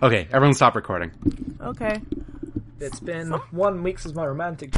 Okay, everyone stop recording. Okay. It's been one week since my romantic.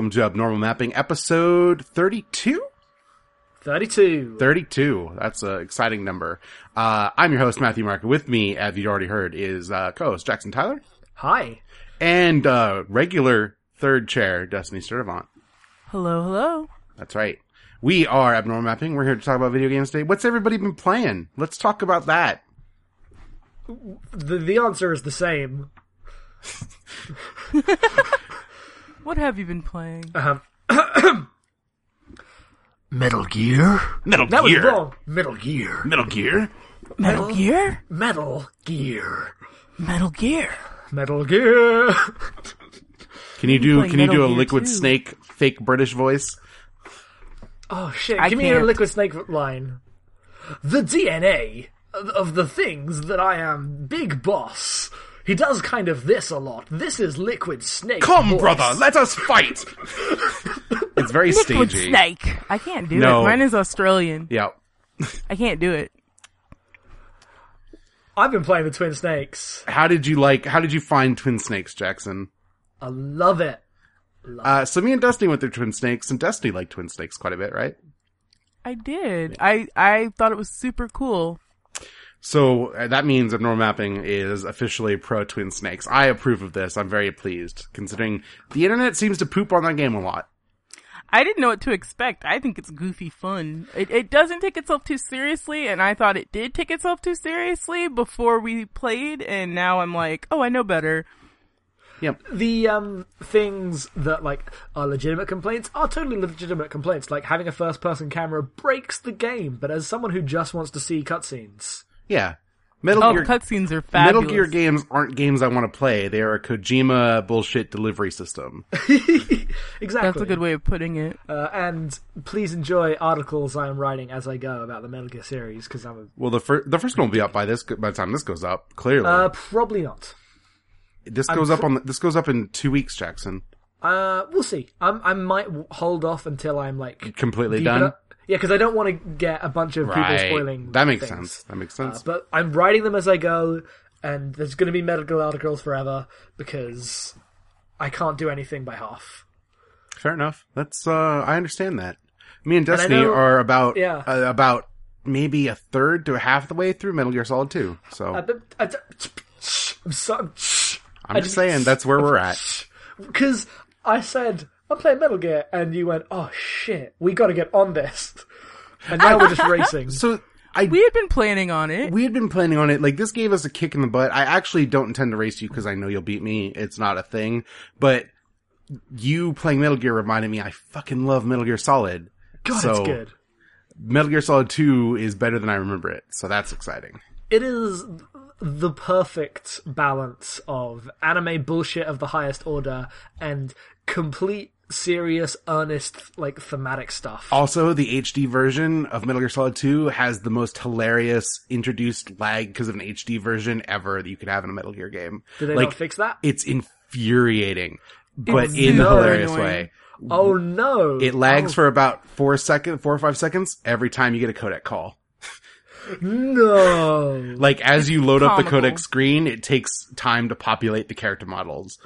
Welcome to Abnormal Mapping episode 32? 32. 32. That's an exciting number. Uh, I'm your host, Matthew Mark. With me, as you've already heard, is, uh, co-host Jackson Tyler Hi. and, uh, regular third chair, Destiny Sturdivant. Hello, hello. That's right. We are Abnormal Mapping. We're here to talk about video games today. What's everybody been playing? Let's talk about that. The, the answer is the same. What have you been playing? Uh-huh. Metal Gear? Metal Gear. Was wrong. Metal Gear. Metal Gear. Metal Gear? Metal Gear. Metal Gear. Metal Gear. Can you do, can you do a Gear Liquid too. Snake fake British voice? Oh shit, I give me a can't. Liquid Snake line. The DNA of, of the things that I am Big Boss. He does kind of this a lot. This is Liquid Snake. Come, voice. brother, let us fight! it's very Liquid stagey. Snake. I can't do No. it. Mine is Australian. Yeah. I can't do it. I've been playing the Twin Snakes. How did you like, how did you find Twin Snakes, Jackson? I love it. Uh, so me and Destiny went through Twin Snakes, and Destiny liked Twin Snakes quite a bit, right? I did. I I thought it was super cool. So uh, that means Abnormal Mapping is officially pro Twin Snakes. I approve of this. I'm very pleased, considering the internet seems to poop on that game a lot. I didn't know what to expect. I think it's goofy fun. It, it doesn't take itself too seriously, and I thought it did take itself too seriously before we played, and now I'm like, oh, I know better. Yep. The um things that like are legitimate complaints are totally legitimate complaints. Like having a first person camera breaks the game, but as someone who just wants to see cutscenes, Yeah. Metal Oh, Gear, cutscenes are fabulous. Metal Gear games aren't games I want to play. They are a Kojima bullshit delivery system. exactly. That's a good way of putting it. Uh, and please enjoy articles I am writing as I go about the Metal Gear series because I'm a, Well, the first the first one will be up by this by the time this goes up. Clearly, uh, probably not. this goes up on the, this goes up in two weeks, Jackson. Uh, we'll see. I'm, I might hold off until I'm like Completely done. enough- Yeah, because I don't want to get a bunch of people Right. spoiling. That makes things. sense. That makes Uh, sense. but I'm writing them as I go, and there's going to be medical articles forever because I can't do anything by half. Fair enough. That's uh I understand that. Me and I Destiny know- are about yeah. uh, about maybe a third to half the way through Metal Gear Solid 2. So Uh, but, I'm so, I'm just saying that's where we're at. because I said I'm playing Metal Gear, and you went, "Oh shit, we got to get on this," and now we're just racing. So I We had been planning on it. we had been planning on it. Like this gave us a kick in the butt. I actually don't intend to race you because I know you'll beat me. It's not a thing. But you playing Metal Gear reminded me I fucking love Metal Gear Solid. God, so it's good. Metal Gear Solid 2 is better than I remember it. So that's exciting. It is the perfect balance of anime bullshit of the highest order and complete serious, earnest, like thematic stuff. Also, the HD version of Metal Gear Solid 2 has the most hilarious introduced lag because of an HD version ever that you could have in a Metal Gear game. Did they like, not fix that? It's infuriating, but It's in a so hilarious annoying. way. Oh no! It lags Oh, for about four seconds, four or five seconds every time you get a codec call. no. Like as you load up the codec screen, it takes time to populate the character models.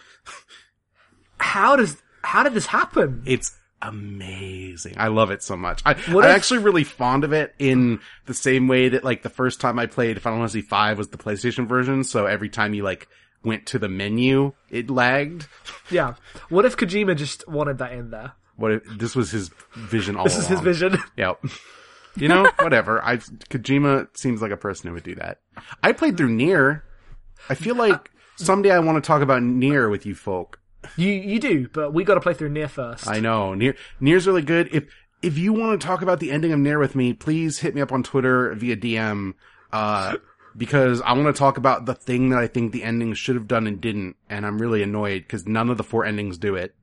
How does how did this happen? It's amazing. I love it so much. I, What I'm if- actually really fond of it in the same way that like the first time I played Final Fantasy V was the PlayStation version. So every time you like went to the menu, it lagged. Yeah. What if Kojima just wanted that in there? What if this was his vision all This is his vision. Yep. You know, whatever. I Kojima seems like a person who would do that. I played through Nier. I feel like uh, someday I want to talk about Nier with you folk. You you do, but we got to play through Nier first. I know. Nier Nier's really good. If if you want to talk about the ending of Nier with me, please hit me up on Twitter via DM. Uh, because I want to talk about the thing that I think the ending should have done and didn't, and I'm really annoyed because none of the four endings do it.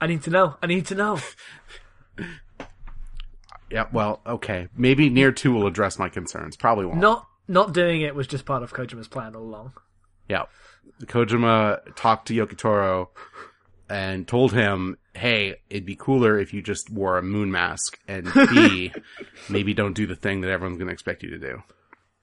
I need to know. I need to know. Yeah, well, okay. Maybe Nier 2 will address my concerns. Probably won't. Not not doing it was just part of Kojima's plan all along. Yeah. Kojima talked to Yoko Taro and told him, hey, it'd be cooler if you just wore a moon mask, and B, maybe don't do the thing that everyone's going to expect you to do.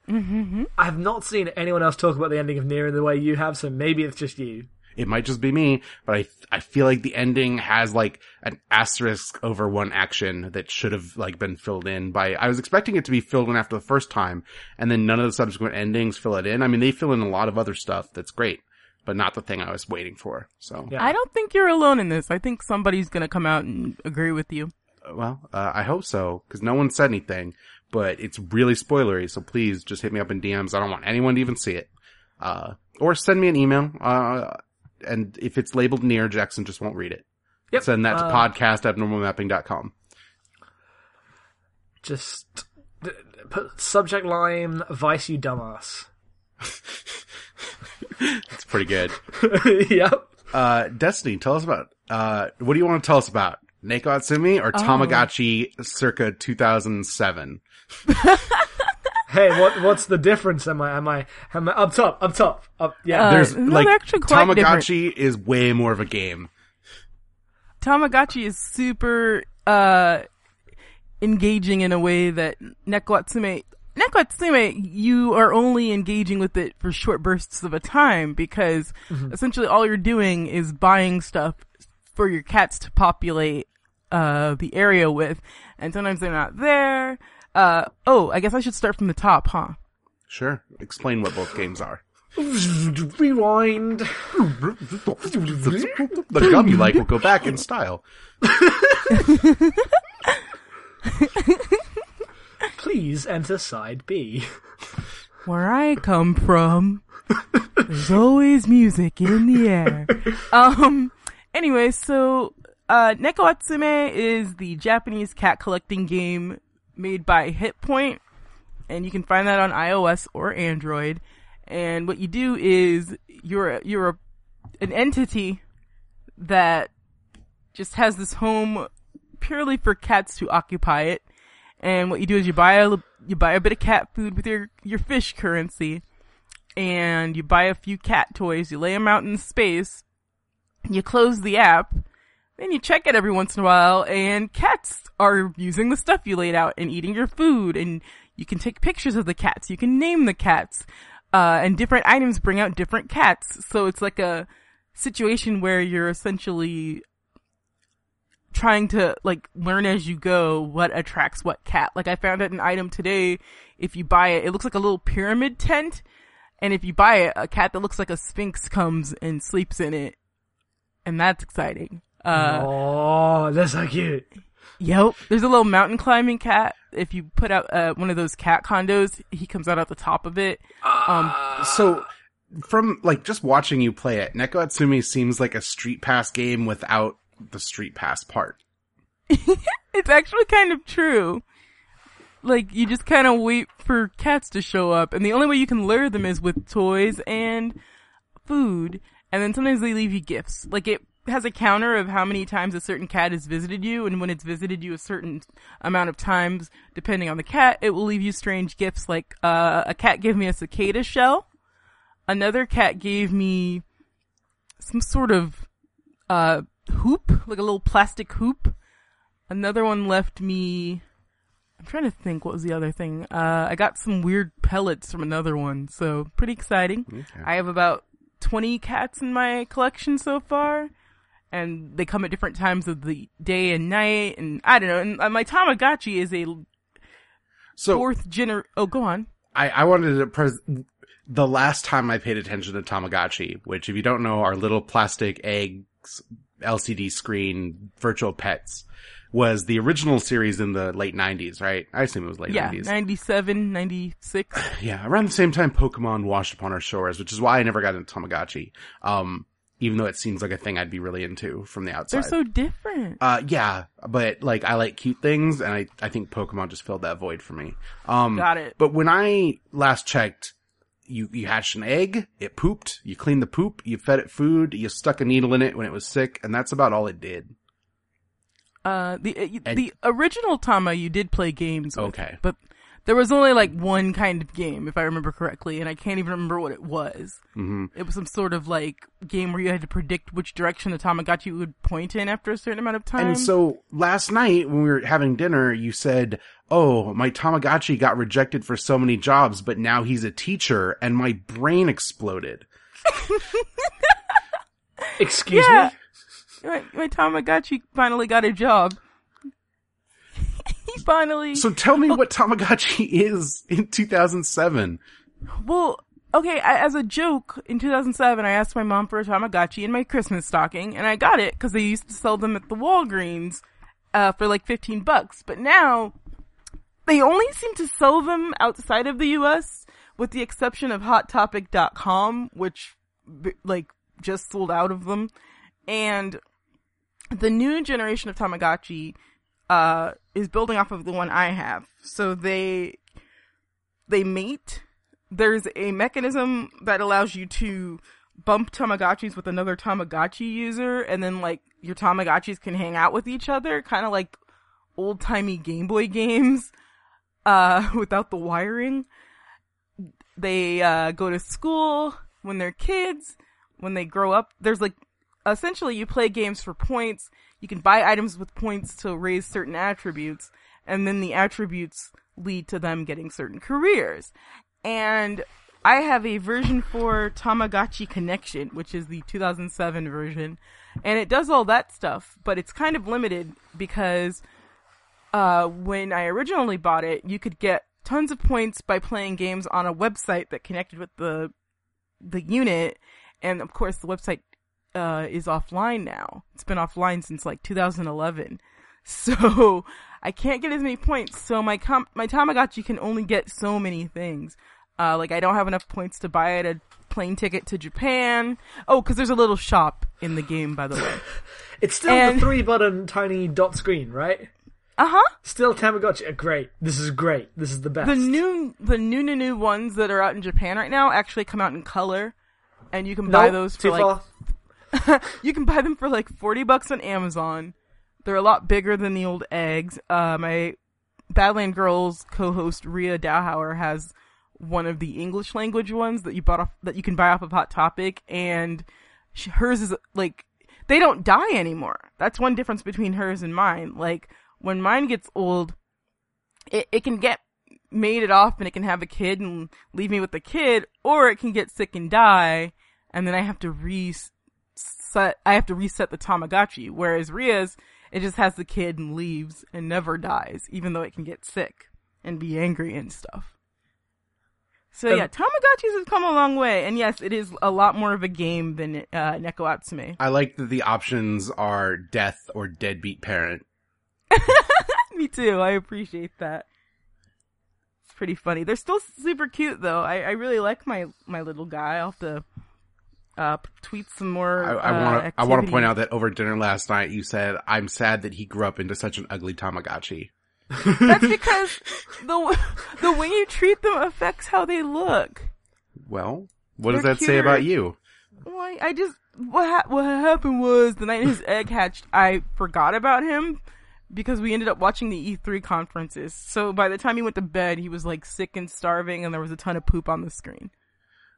Mm-hmm. I have not seen anyone else talk about the ending of Nier in the way you have, so maybe it's just you. It might just be me, but I I feel like the ending has like an asterisk over one action that should have like been filled in by. I was expecting it to be filled in after the first time, and then none of the subsequent endings fill it in. I mean, they fill in a lot of other stuff that's great, but not the thing I was waiting for. So, Yeah. I don't think you're alone in this. I think somebody's gonna come out and agree with you. well, uh, I hope so because no one said anything, but it's really spoilery. So please just hit me up in DMs. I don't want anyone to even see it, uh, or send me an email. Uh, and if it's labeled Nier, Jackson just won't read it. Yep. Send that to uh, podcast at normalmapping.com. Just d- put subject line Vice you dumbass. It's pretty good. yep. Uh, Destiny, tell us about, uh, what do you want to tell us about? Neko Atsume or Tamagotchi circa 2007? Hey, what what's the difference? Am I am I am I up top? Up top? Up yeah. Uh, There's no, like, they're actually quite Tamagotchi is way more of a game. Tamagotchi is super uh engaging in a way that Nekoatsume Nekoatsume you are only engaging with it for short bursts of a time because essentially all you're doing is buying stuff for your cats to populate uh the area with and sometimes they're not there. Uh oh, I guess I should start from the top, huh? Sure. Explain what both games are. Rewind. The gum you like will go back in style. Please enter side B. Where I come from, there's always music in the air. Um, anyway, so, uh, Neko Atsume is the Japanese cat collecting game made by Hitpoint, and you can find that on iOS or Android. And what you do is, you're, you're a, an entity that just has this home purely for cats to occupy it. And what you do is you buy a you buy a bit of cat food with your your fish currency, and you buy a few cat toys. You lay them out in space. You close the app, then you check it every once in a while, and cats are using the stuff you laid out and eating your food. And you can take pictures of the cats. You can name the cats, uh, and different items bring out different cats. So it's like a situation where you're essentially trying to like learn as you go what attracts what cat. Like I found out an item today. If you buy it, it looks like a little pyramid tent. And if you buy it, a cat that looks like a sphinx comes and sleeps in it. And that's exciting. Uh, oh, that's so cute. Yep. There's a little mountain climbing cat. If you put out uh, one of those cat condos, he comes out at the top of it. Um, So, from like just watching you play it, Neko Atsume seems like a street pass game without the street pass part. it's actually kind of true. Like you just kind of wait for cats to show up, and the only way you can lure them is with toys and food. And then sometimes they leave you gifts. Like it has a counter of how many times a certain cat has visited you, and when it's visited you a certain amount of times, depending on the cat, it will leave you strange gifts. Like uh, a cat gave me a cicada shell. Another cat gave me some sort of uh hoop, like a little plastic hoop. Another one left me. I'm trying to think what was the other thing. Uh, I got some weird pellets from another one, so pretty exciting. Okay. I have about 20 cats in my collection so far, and they come at different times of the day and night, and I don't know. And uh, my Tamagotchi is a So, fourth gener. Oh, go on. I, I wanted to pres- the last time I paid attention to Tamagotchi, which if you don't know are little plastic eggs, LCD screen, virtual pets, was the original series in the late 90s, right? I assume it was late Yeah, 90s. 97, 96. Yeah, around the same time Pokemon washed upon our shores, which is why I never got into Tamagotchi. Um, even though it seems like a thing I'd be really into from the outside. They're so different. uh, yeah, but like I like cute things, and I I think Pokemon just filled that void for me. Um, Got it. But when I last checked, you you hatched an egg, it pooped, you cleaned the poop, you fed it food, you stuck a needle in it when it was sick, and that's about all it did. Uh, the uh, And- the original Tama you did play games. With, Okay. but there was only like one kind of game, if I remember correctly, and I can't even remember what it was. hmm It was some sort of like game where you had to predict which direction the Tamagotchi would point in after a certain amount of time. And so last night when we were having dinner, you said, "Oh, my Tamagotchi got rejected for so many jobs, but now he's a teacher," and my brain exploded. Excuse Yeah. me. my, my Tamagotchi finally got a job. Finally. So tell me what Tamagotchi is in 2007. Well, okay, I, as a joke, in 2007, I asked my mom for a Tamagotchi in my Christmas stocking, and I got it because they used to sell them at the Walgreens uh, for like 15 bucks. But now, they only seem to sell them outside of the US, with the exception of HotTopic.com, which, like, just sold out of them. And the new generation of Tamagotchi uh, is building off of the one I have. So they they mate. There's a mechanism that allows you to bump Tamagotchis with another Tamagotchi user, and then like your Tamagotchis can hang out with each other, kind of like old timey Game Boy games, uh, without the wiring. They uh, go to school when they're kids. When they grow up, there's like essentially you play games for points. You can buy items with points to raise certain attributes, and then the attributes lead to them getting certain careers. And I have a version for Tamagotchi Connection, which is the 2007 version, and it does all that stuff, but it's kind of limited because uh, when I originally bought it, you could get tons of points by playing games on a website that connected with the the unit, and of course the website uh, is offline now. It's been offline since like 2011, so I can't get as many points. So my com- my Tamagotchi can only get so many things. Uh, like I don't have enough points to buy it a plane ticket to Japan. Oh, because there's a little shop in the game, by the way. It's still And- the three button tiny dot screen, right? Uh huh. Still Tamagotchi. uh, Great. This is great. This is the best. The new the new new new ones that are out in Japan right now actually come out in color, and you can buy Nope, those too for like far. you can buy them for like 40 bucks on Amazon. They're a lot bigger than the old eggs. Uh, my Badland Girls co-host Ria Dowhauer has one of the English language ones that you bought off, that you can buy off of Hot Topic and she, hers is like, they don't die anymore. That's one difference between hers and mine. Like, when mine gets old, it, it can get mated off and it can have a kid and leave me with the kid, or it can get sick and die, and then I have to reset, I have to reset the Tamagotchi. Whereas Ria's, it just has the kid and leaves and never dies, even though it can get sick and be angry and stuff. So Um, yeah, Tamagotchis have come a long way, and yes, it is a lot more of a game than uh, Neko Atsume. I like that the options are death or deadbeat parent. Me too. I appreciate that. It's pretty funny. They're still super cute though. I, I really like my my little guy. I'll have to uh, tweet some more. I, I uh, want to. I want to point out that over dinner last night, you said, "I'm sad that he grew up into such an ugly Tamagotchi." that's because the the way you treat them affects how they look. Well, what does They're that say about you? Well, I, I just what ha- what happened was the night his egg hatched, I forgot about him because we ended up watching the E3 conferences. So by the time he went to bed, he was like sick and starving, and there was a ton of poop on the screen.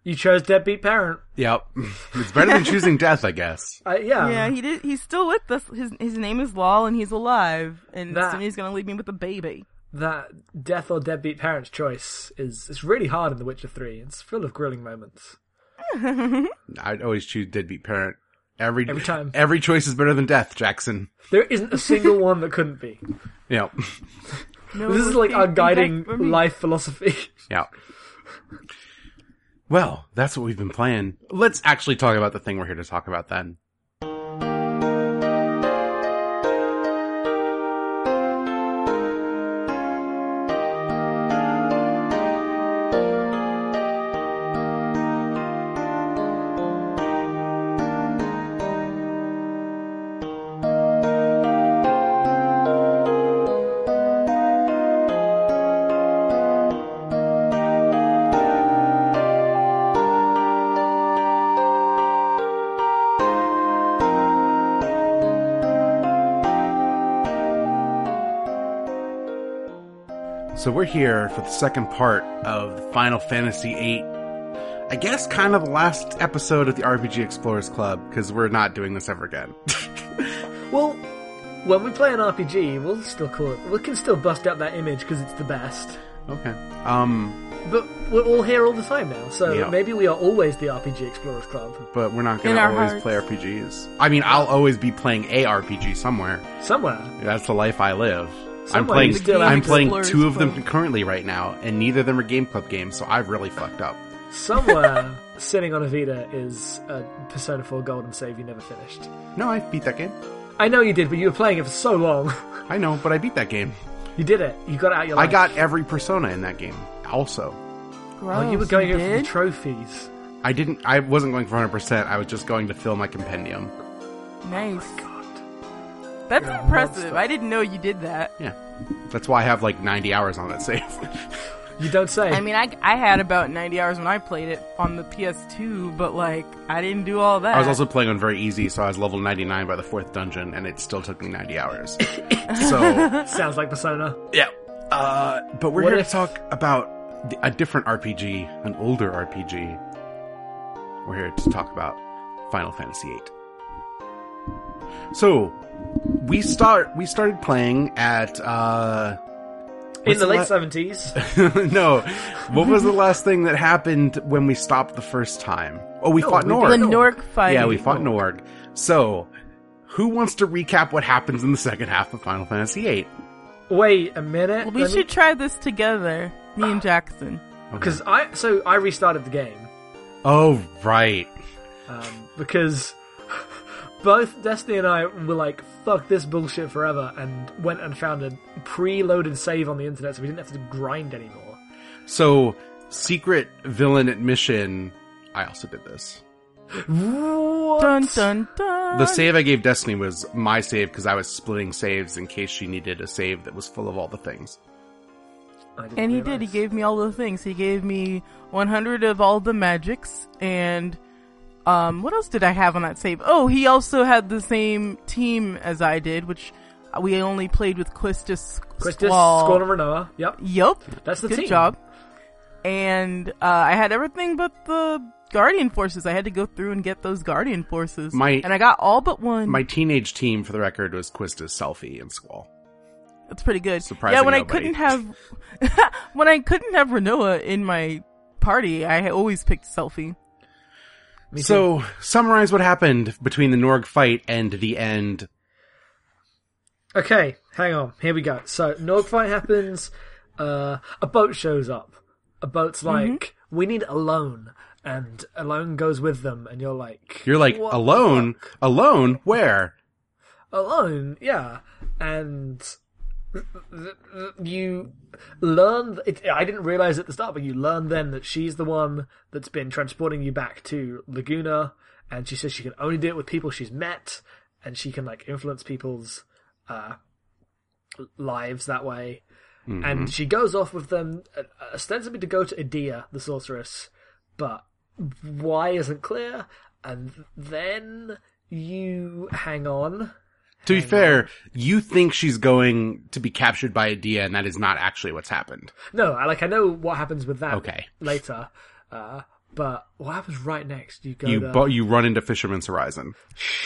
You chose deadbeat parent. Yep, it's better than choosing death, I guess. Uh, yeah. Yeah, he did. He's still with us. His his name is Lal, and he's alive. And That- soon he's gonna leave me with a baby. That death or deadbeat parent's choice is it's really hard in The Witcher 3. It's full of grilling moments. I'd always choose deadbeat parent. Every Every time. Every choice is better than death, Jackson. There isn't a single one that couldn't be. Yep. No, This is like our guiding life philosophy. Yep. Well, that's what we've been playing. Let's actually talk about the thing we're here to talk about then. We're here for the second part of Final Fantasy VIII. I guess kind of the last episode of the RPG Explorers Club because we're not doing this ever again. Well, when we play an RPG, we'll still call it. We can still bust out that image because it's the best. okay. Um, But we're all here all the time now, so Yeah. maybe we are always the RPG Explorers Club. but we're not gonna always hearts. play RPGs. I mean, I'll always be playing a RPG somewhere. Somewhere. That's the life I live. I'm playing. still I'm playing two of them Club. currently right now, and neither of them are Game Club games. So I've really fucked up. Somewhere sitting on a Vita is a Persona 4 Golden save you never finished. No, I beat that game. I know you did, but you were playing it for so long. I know, but I beat that game. you did it. You got it out your I got every Persona in that game. Also, Gross. Oh, you were going here for the trophies. I didn't. I wasn't going for 100. percent I was just going to fill my compendium. Nice. Oh God. That's You're impressive. I didn't know you did that. Yeah, that's why I have like 90 hours on that save. You don't say. I mean, I, I had about 90 hours when I played it on the PS2, but like, I didn't do all that. I was also playing on very easy, so I was level 99 by the fourth dungeon, and it still took me 90 hours. so Sounds like Persona. yeah. Uh, but we're What here if- to talk about a different RPG, an older RPG. We're here to talk about Final Fantasy VIII. So we start. We started playing at. uh In the the late la- 70s. no. What was the last thing that happened when we stopped the first time? Oh, we No, fought we Norg. the did Norg fight. Yeah, we fought Norg. So, who wants to recap what happens in the second half of Final Fantasy VIII? Wait a minute. Well, we let me- should try this together, me and Jackson. Because I so I restarted the game Oh, right. um, because both Destiny and I were like, "Fuck this bullshit forever," and went and found a preloaded save on the internet, so we didn't have to grind anymore. So, secret villain admission. I also did this. What? Dun dun dun. The save I gave Destiny was my save because I was splitting saves in case she needed a save that was full of all the things. I didn't And he did. He gave me all the things. He gave me 100 of all the magics and um what else did I have on that save? Oh, he also had the same team as I did, which we only played with Quistis Quistis, Squall. Squall, and Rinoa. Yep, Yup. that's the Good team. job. And uh, I had everything but the Guardian Forces. I had to go through and get those Guardian Forces. My- and I got all but one. My teenage team, for the record, was Quistis Selphie and Squall. That's pretty good. Surprising yeah, when I couldn't have when I couldn't have Rinoa in my party, I always picked Selphie. Me too. So, summarize what happened between the Norg fight and the end. Okay, hang on. Here we go. So, Norg fight happens. Uh, a boat shows up. A boat's Mm-hmm. like, we need a loan. And Ellone goes with them, and you're like, You're like, "What the alone? fuck?" Alone? Where? Alone, yeah. And you learn, it, I didn't realize at the start, but you learn then that she's the one that's been transporting you back to Laguna, and she says she can only do it with people she's met, and she can, like, influence people's, uh, lives that way. Mm-hmm. And she goes off with them, uh, ostensibly to go to Edea, the sorceress, but why isn't clear. And then you hang on. To be fair, you think she's going to be captured by Edea, and that is not actually what's happened. No, I like I know what happens with that Okay. later. Uh, but what happens right next? You go You to, bo- you run into Fisherman's Horizon.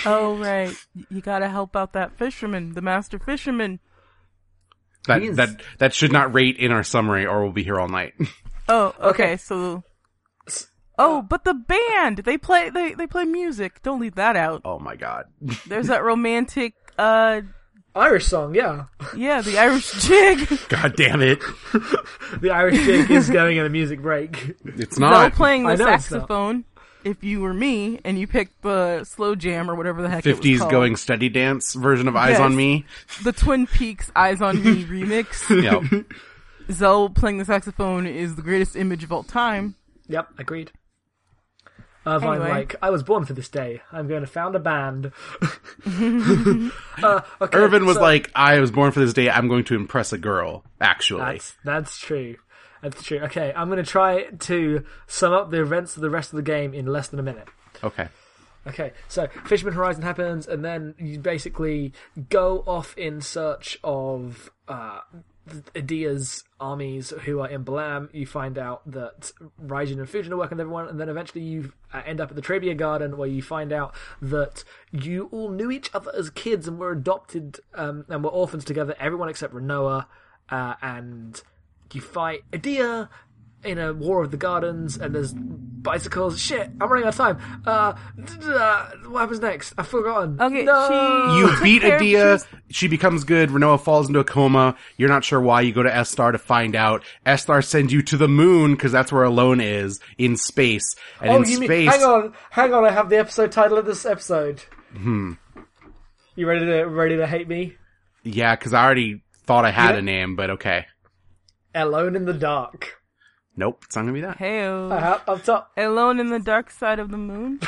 Oh right, you gotta help out that fisherman, the master fisherman. That Means- that that should not rate in our summary, or we'll be here all night. Oh, okay, Okay. so. Oh, but the band they play they they play music. Don't leave that out. oh my god! There's that romantic, uh, Irish song, yeah. yeah, the Irish jig. God damn it! The Irish jig is going in a music break. It's They're not playing I the know it's not. saxophone. If you were me and you picked the slow jam or whatever the heck it was fifties called, going steady dance version of Eyes Yes. on Me. the Twin Peaks Eyes on Me remix, Yep. Zell playing the saxophone is the greatest image of all time. Yep, agreed. Irvine, Anyway. like, I was born for this day. I'm going to found a band. uh, okay, Irvine was so- like, "I was born for this day. I'm going to impress a girl." Actually, That's that's true. That's true. Okay, I'm going to try to sum up the events of the rest of the game in less than a minute. okay. Okay, so Fisherman Horizon happens, and then you basically go off in search of uh, Edea's armies who are in Balamb, you find out that Raijin and Fujin are working with everyone, and then eventually you uh, end up at the Trabia Garden where you find out that you all knew each other as kids and were adopted um, and were orphans together, everyone except Rinoa, uh, and you fight Adia in a War of the Gardens, and there's bicycles. Shit, I'm running out of time. Uh, uh, what happens next? I've forgotten. Okay, no! she- You beat care Edea. just- She becomes good. Rinoa falls into a coma. You're not sure why. You go to Esthar to find out. Esthar sends you to the moon because that's where Ellone is in space. And Oh, in you space, mean? Hang on, hang on. I have the episode title of this episode. Hmm. You ready to ready to hate me? yeah, because I already thought I had Yeah. a name, but okay. Alone in the dark. Nope, it's not gonna be that. Heyo. I have up top. Alone in the dark side of the moon.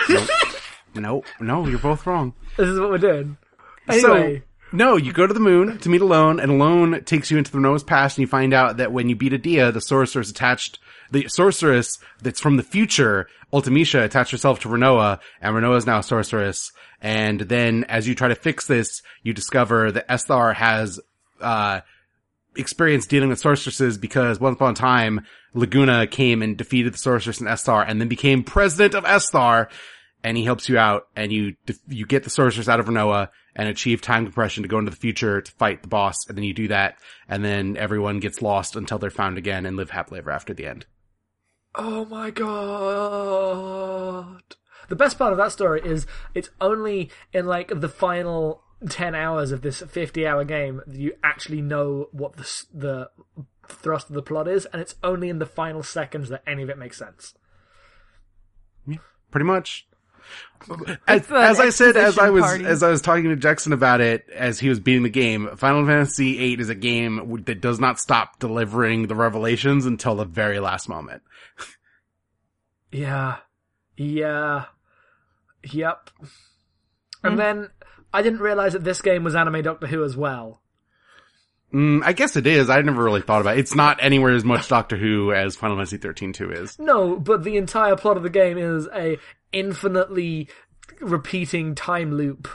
Nope, no, you're both wrong. This is what we're doing. Anyway, So, no, you go to the moon to meet Ellone, and Ellone takes you into the Rinoa's past, and you find out that when you beat Edea, the sorceress attached, the sorceress that's from the future, Ultimecia, attached herself to Rinoa, and Rinoa is now a sorceress. And then, as you try to fix this, you discover that Esthar has, uh, experience dealing with sorceresses because once upon a time, Laguna came and defeated the sorceress in Esthar and then became president of Esthar. And he helps you out and you, you get the sorceress out of Rinoa and achieve time compression to go into the future to fight the boss. And then you do that. And then everyone gets lost until they're found again and live happily ever after the end. oh my god! The best part of that story is it's only in like the final ten hours of this fifty-hour game you actually know what the the thrust of the plot is, and it's only in the final seconds that any of it makes sense. Yeah, Pretty much. As, as I said, as I was, party. as I was talking to Jackson about it, as he was beating the game, Final Fantasy VIII is a game that does not stop delivering the revelations until the very last moment. Yeah. Yeah. Yep. And then I didn't realize that this game was anime Doctor Who as well. Mm, I guess it is. I never really thought about it. It's not anywhere as much Doctor Who as Final Fantasy 13 2 is. No, but the entire plot of the game is a infinitely repeating time loop.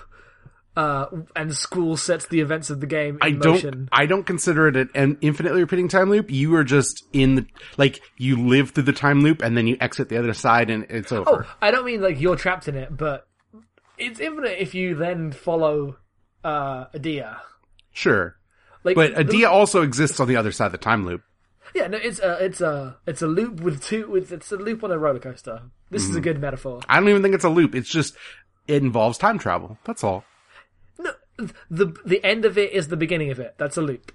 Uh, and Squall sets the events of the game in I motion. don't, I don't consider it an- an infinitely repeating time loop. You are just in the, like, you live through the time loop and then you exit the other side and it's over. Oh, I don't mean like you're trapped in it, but it's infinite if you then follow uh Edea. Sure. Like, But the- Edea also exists on the other side of the time loop. Yeah, no, it's a it's a it's a loop with two with it's a loop on a roller coaster. This Mm-hmm. is a good metaphor. I don't even think it's a loop. It's just, it involves time travel. That's all. No, the the end of it is the beginning of it. That's a loop.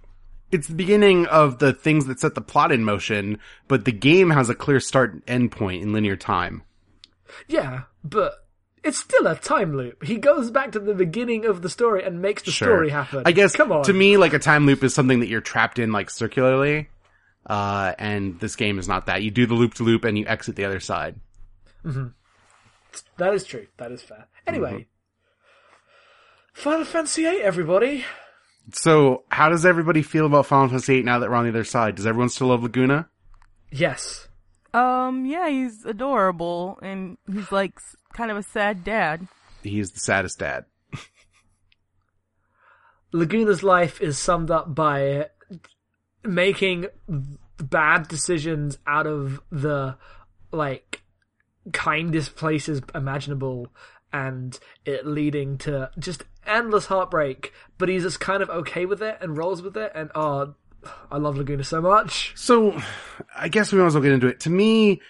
It's the beginning of the things that set the plot in motion, but the game has a clear start and end point in linear time. Yeah, but it's still a time loop. He goes back to the beginning of the story and makes the Sure. story happen. I guess Come on. to me, like a time loop is something that you're trapped in like circularly. Uh, and this game is not that. You do the loop to loop and you exit the other side. that is true. That is fair. Anyway, Mm-hmm. Final Fantasy VIII, everybody. So, how does everybody feel about Final Fantasy VIII now that we're on the other side? Does everyone still love Laguna? Yes. Um, yeah, he's adorable, and he's like s- kind of a sad dad. He's the saddest dad. Laguna's life is summed up by making bad decisions out of the like kindest places imaginable and it leading to just endless heartbreak but he's just kind of okay with it and rolls with it and oh I love Laguna so much. So, I guess we might as well get into it. To me,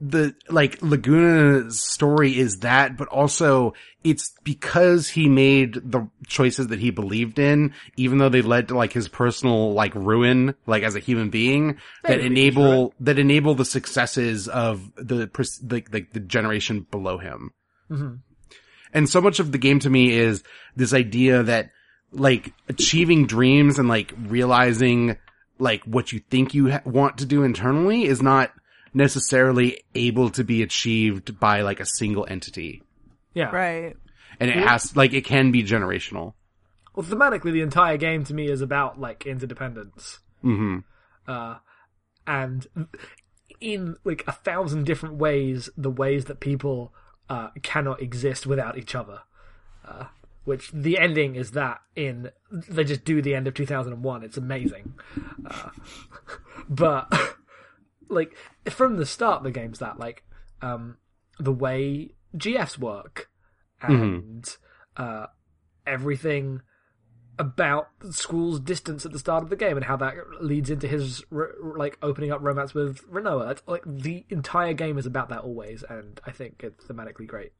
the, like, Laguna's story is that, but also it's because he made the choices that he believed in, even though they led to like his personal, like, ruin, like, as a human being, that enable, that enable the successes of the, like, like, the generation below him. Mm-hmm. And so much of the game to me is this idea that like achieving dreams and like realizing like what you think you ha- want to do internally is not necessarily able to be achieved by like a single entity. Yeah. Right. And it has, like, it can be generational. Well, thematically, the entire game to me is about like interdependence. hmm uh, and in like a thousand different ways, the ways that people uh, cannot exist without each other. Uh, which the ending is that in they just do the end of 2001. It's amazing, uh, but like from the start, the game's that like um, the way GFs work and uh, everything about Squall's distance at the start of the game and how that leads into his like opening up romance with Rinoa. It's, like the entire game is about that always, and I think it's thematically great.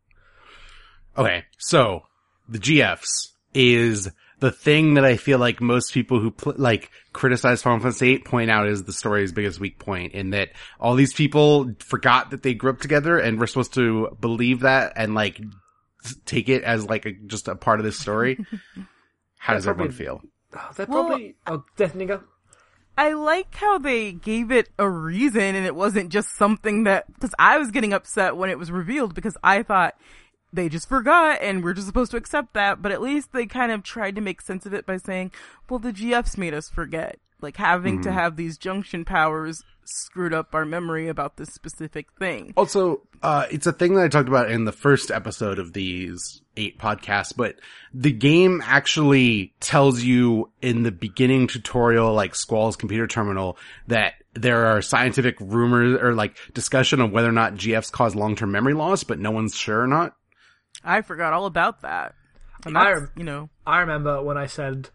Okay, so the GFs is the thing that I feel like most people who pl- like criticize Final Fantasy VIII point out is the story's biggest weak point in that all these people forgot that they grew up together and we're supposed to believe that and like take it as like a, just a part of this story. How does probably- everyone feel? Oh, they're Well, probably oh, Death Go. I like how they gave it a reason and it wasn't just something that, cause I was getting upset when it was revealed because I thought they just forgot and we're just supposed to accept that, but at least they kind of tried to make sense of it by saying, well, the GFs made us forget. Like having to have these junction powers screwed up our memory about this specific thing. Also, uh, it's a thing that I talked about in the first episode of these eight podcasts, but the game actually tells you in the beginning tutorial, like Squall's computer terminal, that there are scientific rumors or like discussion of whether or not GFs cause long-term memory loss, but no one's sure or not. I forgot all about that. And I you know, I remember when I said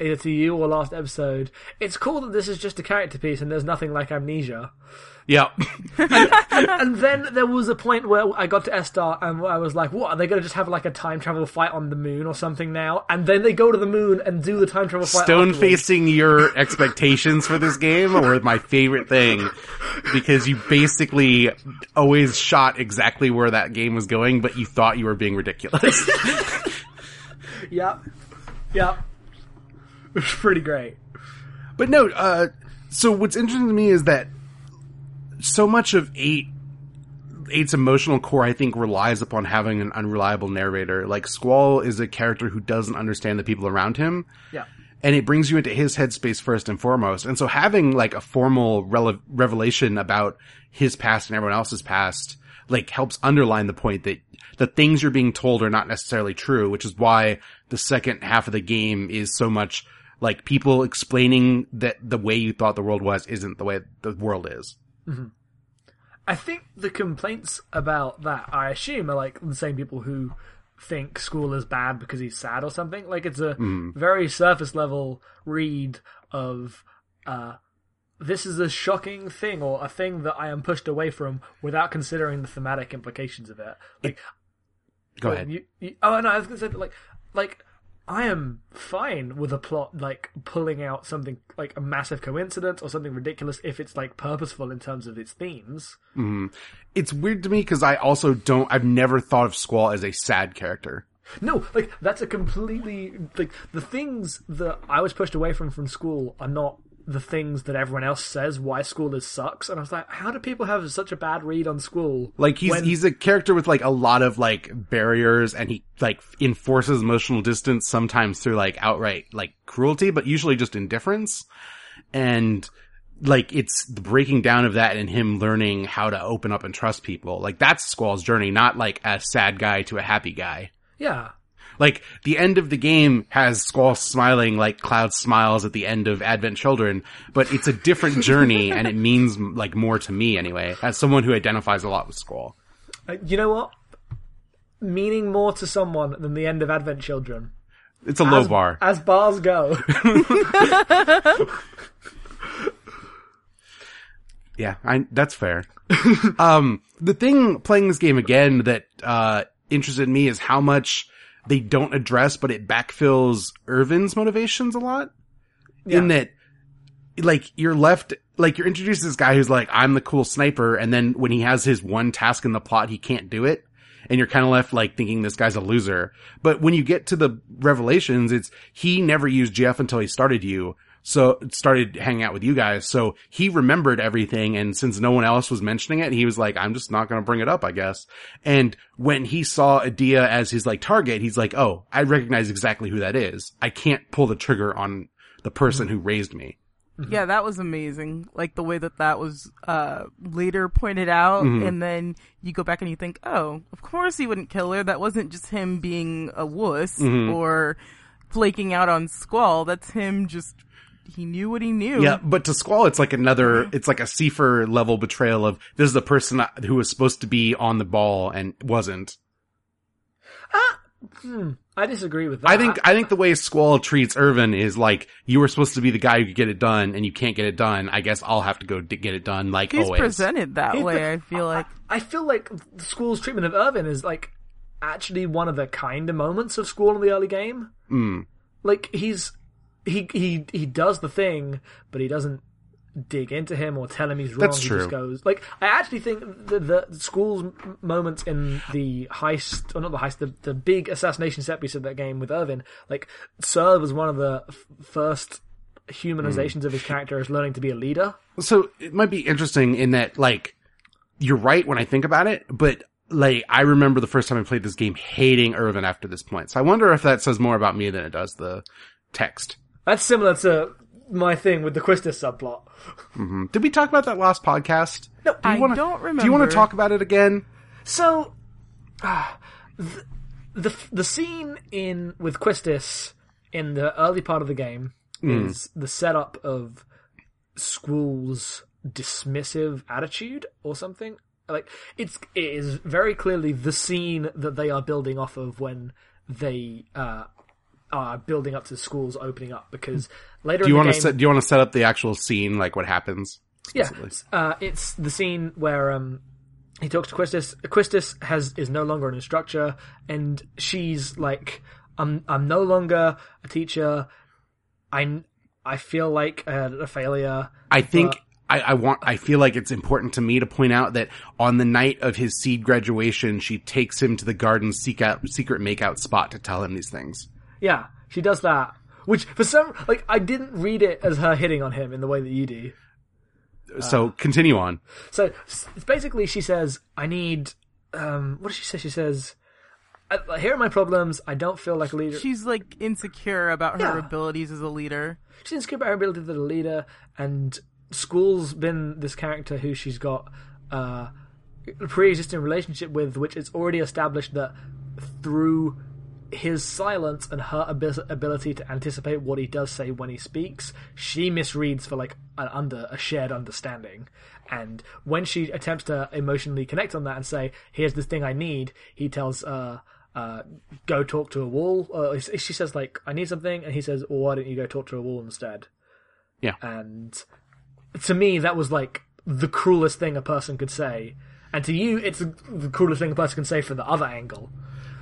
either to you or last episode, it's cool that this is just a character piece and there's nothing like amnesia. Yeah. and then there was a point where I got to Esthar and I was like, what, are they going to just have like a time travel fight on the moon or something now? And then they go to the moon and do the time travel fight Stone afterwards. facing your expectations for this game were my favorite thing because you basically always shot exactly where that game was going, but you thought you were being ridiculous. Yep. Yep. It was pretty great. But no, uh, so what's interesting to me is that so much of eight, eight's emotional core, I think, relies upon having an unreliable narrator. Like Squall is a character who doesn't understand the people around him. Yeah. and it brings you into his headspace first and foremost. And so having like a formal rele- revelation about his past and everyone else's past, like helps underline the point that the things you're being told are not necessarily true, which is why the second half of the game is so much like people explaining that the way you thought the world was isn't the way the world is. I think the complaints about that, I assume, are like the same people who think Squall is bad because he's sad or something. Like it's a very surface level read of uh, this is a shocking thing or a thing that I am pushed away from without considering the thematic implications of it. Like, Go oh, ahead. You, you, oh no, I was gonna say like, like I am fine with a plot like pulling out something like a massive coincidence or something ridiculous if it's like purposeful in terms of its themes. Mm-hmm. It's weird to me because I also don't, I've never thought of Squall as a sad character. No, like that's a completely like the things that I was pushed away from from Squall are not the things that everyone else says why Squall is sucks. And I was like, how do people have such a bad read on Squall? Like he's when- he's a character with like a lot of like barriers and he like enforces emotional distance sometimes through like outright like cruelty, but usually just indifference. And like it's the breaking down of that and him learning how to open up and trust people. Like that's Squall's journey, not like a sad guy to a happy guy. yeah. Like the end of the game has Squall smiling like Cloud smiles at the end of Advent Children, but it's a different journey and it means like more to me anyway, as someone who identifies a lot with Squall. Uh, you know what? Meaning more to someone than the end of Advent Children. It's a low as, bar. As bars go. Yeah, I, that's fair. um, the thing playing this game again that, uh, interested me is how much they don't address, but it backfills Irvine's motivations a lot. In that, like, you're left, like, you're introduced to this guy who's like, I'm the cool sniper, and then when he has his one task in the plot, he can't do it. And you're kind of left like thinking this guy's a loser. But when you get to the revelations, it's, he never used Jeff until he started you. So started hanging out with you guys. So he remembered everything. And since no one else was mentioning it, he was like, I'm just not going to bring it up, I guess. And when he saw Edea as his like target, he's like, Oh, I recognize exactly who that is. I can't pull the trigger on the person who raised me. Yeah, that was amazing. Like the way that that was uh, later pointed out, Mm-hmm. and then you go back and you think, oh, of course he wouldn't kill her. That wasn't just him being a wuss Mm-hmm. or flaking out on Squall. That's him just he knew what he knew. Yeah, but to Squall, it's like another, it's like a Seifer level betrayal of this is the person who was supposed to be on the ball and wasn't. Ah, I disagree with that. I think, I think the way Squall treats Irvine is like, you were supposed to be the guy who could get it done and you can't get it done. I guess I'll have to go d- get it done like He's always. presented that He's way. the- I feel like I feel like the Squall's treatment of Irvine is like actually one of the kinder moments of Squall in the early game. Mm. Like he's he he he does the thing, but he doesn't dig into him or tell him he's wrong. That's he true. just goes like I actually think the, the Squall's moments in the heist or not the heist the, the big assassination set piece of that game with Irvine like Sir was one of the f- first humanizations hmm. of his character as learning to be a leader. So it might be interesting in that, like, you're right when I think about it, but like, I remember the first time I played this game hating Irvine after this point. So I wonder if that says more about me than it does the text. That's similar to my thing with the Quistis subplot. Did we talk about that last podcast? No, Do you I wanna, don't remember. Do you want to talk about it again? So, ah, the, the the scene in with Quistis in the early part of the game is the setup of Squall's dismissive attitude or something. Like it's it is very clearly the scene that they are building off of when they uh, are building up to Squall's opening up because later Do you want to game, set? Do you want to set up the actual scene, like what happens? yeah, uh, it's the scene where um, he talks to Quistis. Quistis has is no longer an instructor, and she's like, "I'm I'm no longer a teacher. I I feel like a, a failure." I think But- I, I want. I feel like it's important to me to point out that on the night of his SeeD graduation, she takes him to the garden seek out, secret makeout spot to tell him these things. Yeah, she does that. Which for some like I didn't read it as her hitting on him in the way that you do. So Ah. continue on. So it's basically, she says, "I need." Um, what does she say? She says, "I- "Here are my problems. I don't feel like a leader." she's like insecure about her Yeah. abilities as a leader. she's insecure about her ability as a leader, and Squall's been this character who she's got uh, a pre-existing relationship with, which it's already established that through his silence and her abi- ability to anticipate what he does say when he speaks, she misreads for like an under a shared understanding. And when she attempts to emotionally connect on that and say, "Here's this thing I need," he tells uh, uh, go talk to a wall. Uh, she says like, "I need something," and he says, well, "Why don't you go talk to a wall instead?" Yeah. And to me, that was like the cruelest thing a person could say. And to you, it's the the cruelest thing a person can say from the other angle.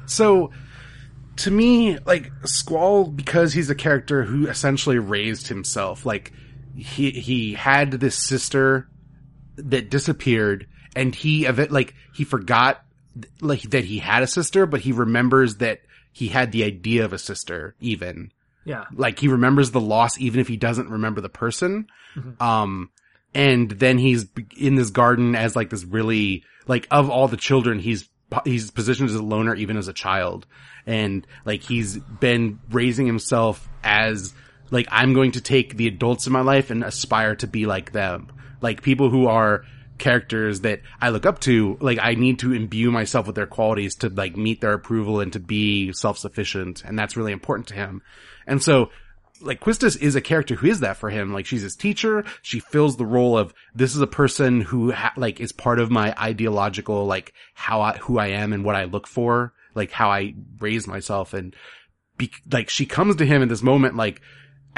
So, to me, like Squall, because he's a character who essentially raised himself. Like he he had this sister that disappeared, and he of it like he forgot like that he had a sister, but he remembers that he had the idea of a sister. Even Yeah. like he remembers the loss, even if he doesn't remember the person. Um, and then he's in this garden as like this really like of all the children, he's he's positioned as a loner even as a child, and like he's been raising himself as like I'm going to take the adults in my life and aspire to be like them, like people who are characters that I look up to, like I need to imbue myself with their qualities to like meet their approval and to be self-sufficient. And that's really important to him. And so like Quistis is a character who is that for him. Like she's his teacher. She fills the role of this is a person who ha- like is part of my ideological, like how I, who I am and what I look for, like how I raise myself. And be, like she comes to him in this moment, like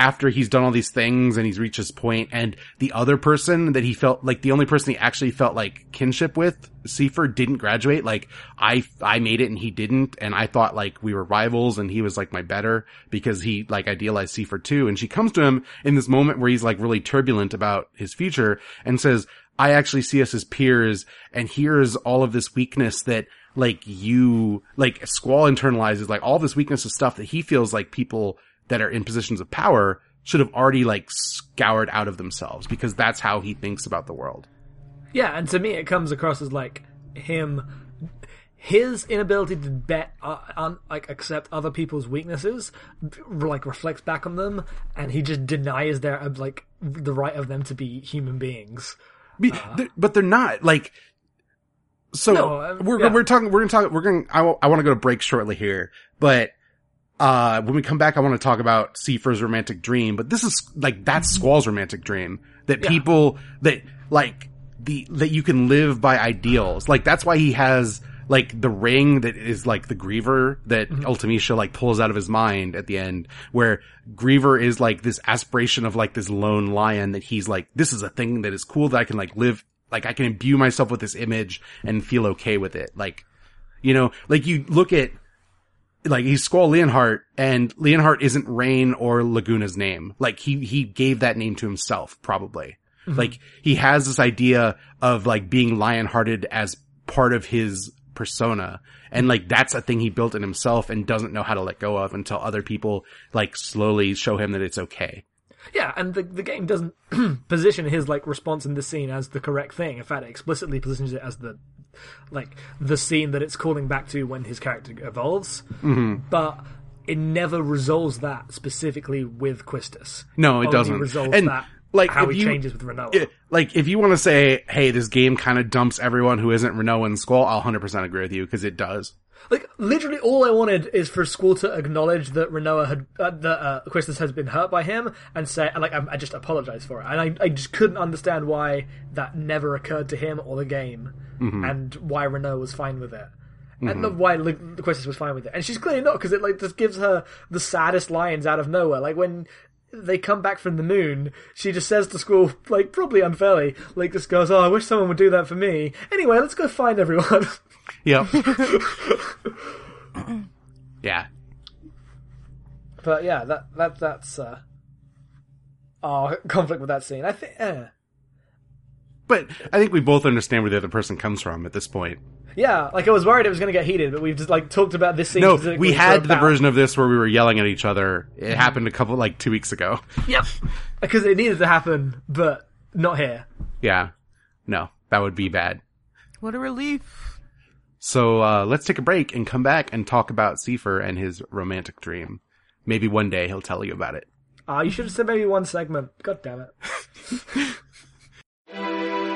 after he's done all these things and he's reached his point and the other person that he felt like the only person he actually felt like kinship with Seifer didn't graduate. Like I I made it and he didn't. And I thought like we were rivals and he was like my better because he like idealized Seifer too. And she comes to him in this moment where he's like really turbulent about his future and says I actually see us as peers and here's all of this weakness that like you like Squall internalizes like all this weakness of stuff that he feels like people that are in positions of power should have already like scoured out of themselves because that's how he thinks about the world. Yeah, and to me, it comes across as like him. his inability to bet, on like accept other people's weaknesses, like reflects back on them, and he just denies their uh, like the right of them to be human beings. Be- they're- but they're not like. So No, um, we're yeah. we're talking. We're gonna talk. We're gonna. I, want to go to break shortly here, but uh when we come back, I want to talk about Seifer's romantic dream. But this is like that's Squall's romantic dream that Yeah. people that like the that you can live by ideals. Like that's why he has like the ring that is like the Griever that Ultimecia like pulls out of his mind at the end, where Griever is like this aspiration of like this lone lion that he's like, this is a thing that is cool that I can like live, like I can imbue myself with this image and feel okay with it. Like, you know, like you look at, like he's Squall Leonhardt and Leonhardt isn't Raine or Laguna's name. Like he, he gave that name to himself, probably. Mm-hmm. Like he has this idea of like being lion-hearted as part of his persona. And like that's a thing he built in himself and doesn't know how to let go of until other people like slowly show him that it's okay. Yeah, and the the game doesn't position his like response in the scene as the correct thing. In fact, it explicitly positions it as the like the scene that it's calling back to when his character evolves. Mm-hmm. But it never resolves that specifically with Quistis. No, it Only doesn't. resolves And, that like, how he you- changes with. Yeah, like if you want to say, hey, this game kind of dumps everyone who isn't Rinoa and Squall, I'll 100% agree with you because it does. Like literally, all I wanted is for Squall to acknowledge that Rinoa had uh, that uh, Quistis has been hurt by him, and say, and like, I, I just apologize for it. And I, I just couldn't understand why that never occurred to him or the game, and why Rinoa was fine with it, and not why like, Quistis was fine with it. And she's clearly not because it like just gives her the saddest lines out of nowhere. Like when they come back from the moon, she just says to Squall, like probably unfairly, like just goes, "Oh, I wish someone would do that for me." Anyway, let's go find everyone. Yep. yeah. But yeah, that that that's uh oh conflict with that scene. I think eh. But I think we both understand where the other person comes from at this point. yeah, like I was worried it was going to get heated, but we've just like talked about this scene. No, we had the version of this where we were yelling at each other. It happened a couple, like two weeks ago. Yep, because it needed to happen, but not here. Yeah. No, that would be bad. What a relief. So, uh, let's take a break and come back and talk about Seifer and his romantic dream. Maybe one day he'll tell you about it. Ah, you should have said maybe one segment. God damn it.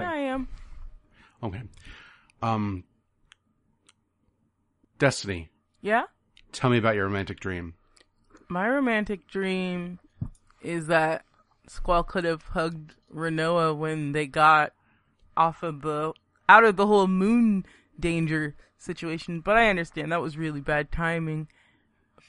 Yeah, I am. Okay. Um, Destiny, Yeah? tell me about your romantic dream. My romantic dream is that Squall could have hugged Rinoa when they got off of the out of the whole moon danger situation, but I understand that was really bad timing.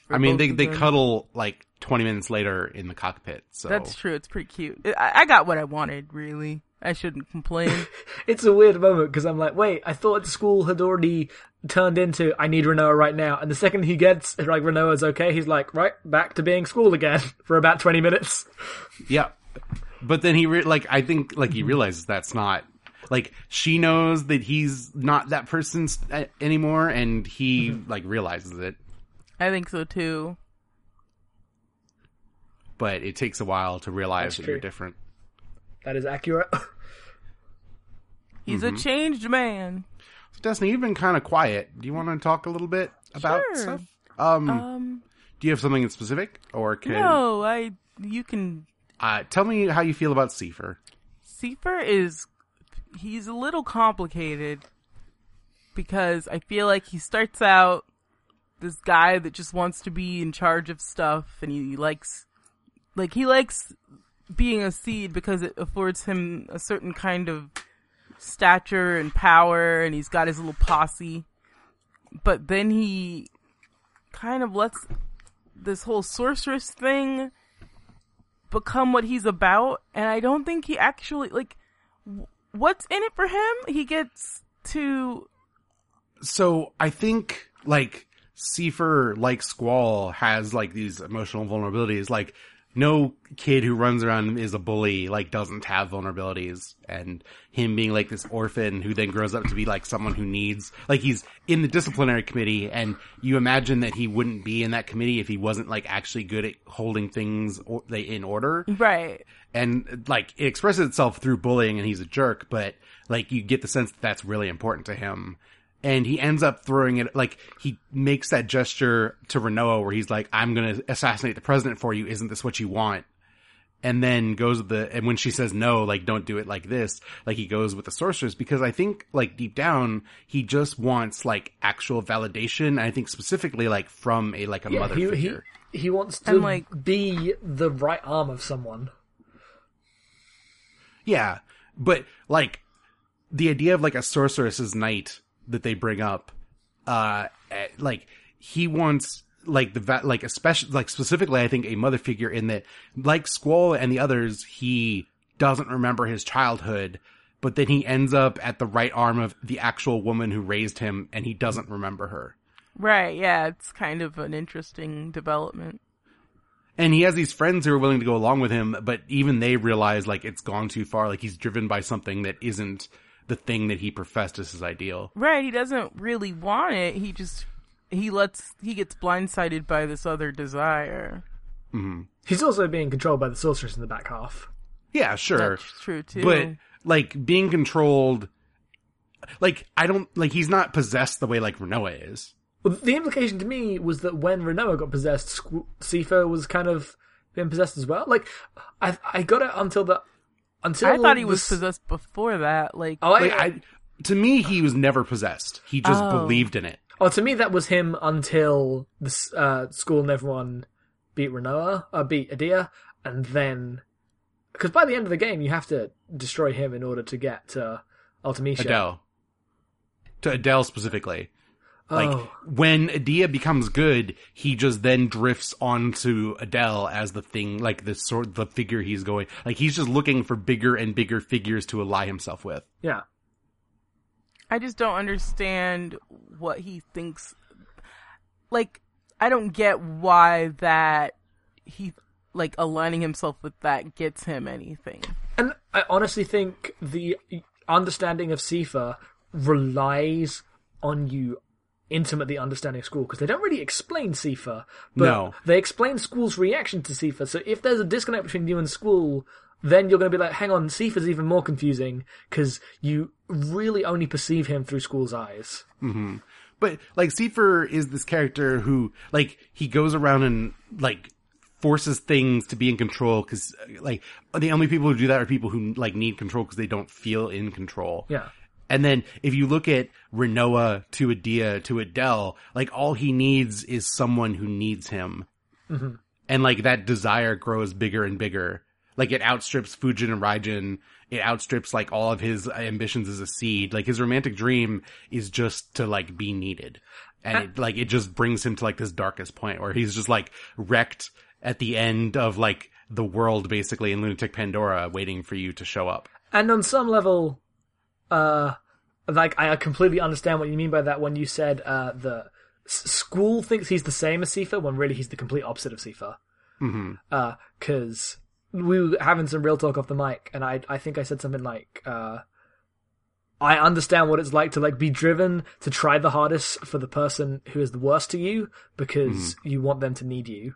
I mean, they they cuddle like 20 minutes later in the cockpit. So That's true. It's pretty cute. I, I got what I wanted. Really, I shouldn't complain. It's a weird moment because I'm like, wait, I thought the Squall had already turned into I need Rinoa right now, and the second he gets like Rinoa's okay, he's like, right, back to being Squall again for about twenty minutes. Yeah. But then he re- like I think like he realizes that's not like she knows that he's not that person s- a- anymore and he mm-hmm. like realizes it, I think so too. but it takes a while to realize That's that true. you're different. That is accurate. He's Mm-hmm. a changed man. So Destiny, you've been kind of quiet. Do you want to talk a little bit about Sure. stuff? Um, Um, do you have something in specific or can no, I. You can uh tell me how you feel about Seifer? Seifer is he's a little complicated because I feel like he starts out this guy that just wants to be in charge of stuff and he likes like he likes being a SeeD because it affords him a certain kind of stature and power and he's got his little posse but then he kind of lets this whole sorceress thing become what he's about and i don't think he actually like what's in it for him he gets to So I think like Seifer, like Squall, has like these emotional vulnerabilities. Like no kid who runs around is a bully like doesn't have vulnerabilities, and him being like this orphan who then grows up to be like someone who needs like he's in the disciplinary committee, and you imagine that he wouldn't be in that committee if he wasn't like actually good at holding things or, they in order. Right. And like it expresses itself through bullying and he's a jerk but like you get the sense that that's really important to him and he ends up throwing it like he makes that gesture to Rinoa where he's like I'm going to assassinate the president for you. Isn't this what you want? And then goes with the and when she says no like don't do it like this like he goes with the sorceress because I think like deep down he just wants like actual validation. I think specifically like from a like a Yeah, mother he, he figure. he wants to And, like- be the right arm of someone. Yeah, but like the idea of like a sorceress's knight that they bring up, uh, eh, like he wants like the va- like especially like specifically, I think a mother figure in that like Squall and the others, he doesn't remember his childhood, but then he ends up at the right arm of the actual woman who raised him, and he doesn't remember her. right yeah it's kind of an interesting development And he has these friends who are willing to go along with him, but even they realize like it's gone too far. Like he's driven by something that isn't the thing that he professed as his ideal. right he doesn't really want it he just he lets he gets blindsided by this other desire mm-hmm. He's also being controlled by the sorceress in the back half. Yeah, sure. that's true too But like being controlled, like I don't like he's not possessed the way like Rinoa is. Well, the implication to me was that when Rinoa got possessed, Squ- Seifer was kind of being possessed as well. Like, I I got it until the until i thought he was this- possessed before that like Oh, I, Like I, to me, he was never possessed. He just Oh. believed in it. oh, to me that was him until the uh, Squall and everyone beat Rinoa, uh, beat Edea, and then because by the end of the game you have to destroy him in order to get to Ultimecia. Adele. To Adele specifically. Like Oh. when Edea becomes good, he just then drifts onto Adele as the thing, like the sort, the figure he's going. Like he's just looking for bigger and bigger figures to ally himself with. Yeah. I just don't understand what he thinks. Like, I don't get why that he, like, aligning himself with that gets him anything. And I honestly think the understanding of Seifer relies on you intimately understanding Squall because they don't really explain Seifer, but No. they explain Squall's reaction to Seifer. So if there's a disconnect between you and Squall, then you're going to be like, hang on, Seifer's even more confusing because you really only perceive him through Squall's eyes. Mm-hmm. But like Seifer is this character who like he goes around and like forces things to be in control because like the only people who do that are people who like need control because they don't feel in control. Yeah. And then if you look at Rinoa to Edea to Adele, like all he needs is someone who needs him. Mm-hmm. And like that desire grows bigger and bigger. Like it outstrips Fujin and Raijin. It outstrips like all of his ambitions as a SeeD. Like his romantic dream is just to like be needed. And it like, it just brings him to like this darkest point where he's just like wrecked at the end of like the world basically in Lunatic Pandora waiting for you to show up. And on some level, uh, like I completely understand what you mean by that when you said uh, the s- Squall thinks he's the same as Seifer when really he's the complete opposite of Seifer. Because we were having some real talk off the mic, and I I think I said something like, uh, I understand what it's like to like be driven to try the hardest for the person who is the worst to you because you want them to need you,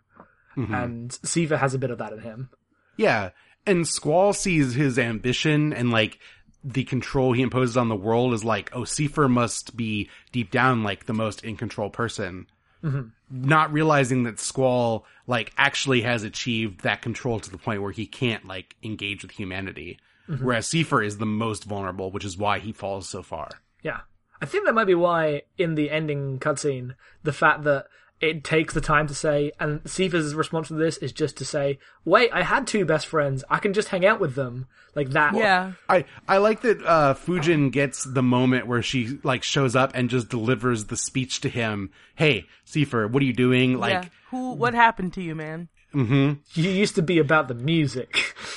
and Seifer has a bit of that in him. Yeah. And Squall sees his ambition and like the control he imposes on the world is like, oh, Seifer must be deep down like the most in control person. Mm-hmm. Not realizing that Squall like actually has achieved that control to the point where he can't like engage with humanity. Mm-hmm. Whereas Seifer is the most vulnerable, which is why he falls so far. Yeah. I think that might be why in the ending cutscene, the fact that it takes the time to say, and Seifer's response to this is just to say, wait, I had two best friends. I can just hang out with them. Like that. Yeah. I, I like that, uh, Fujin gets the moment where she, like, shows up and just delivers the speech to him. Hey, Seifer, what are you doing? Like, yeah. Who? What happened to you, man? Mm-hmm. You used to be about the music.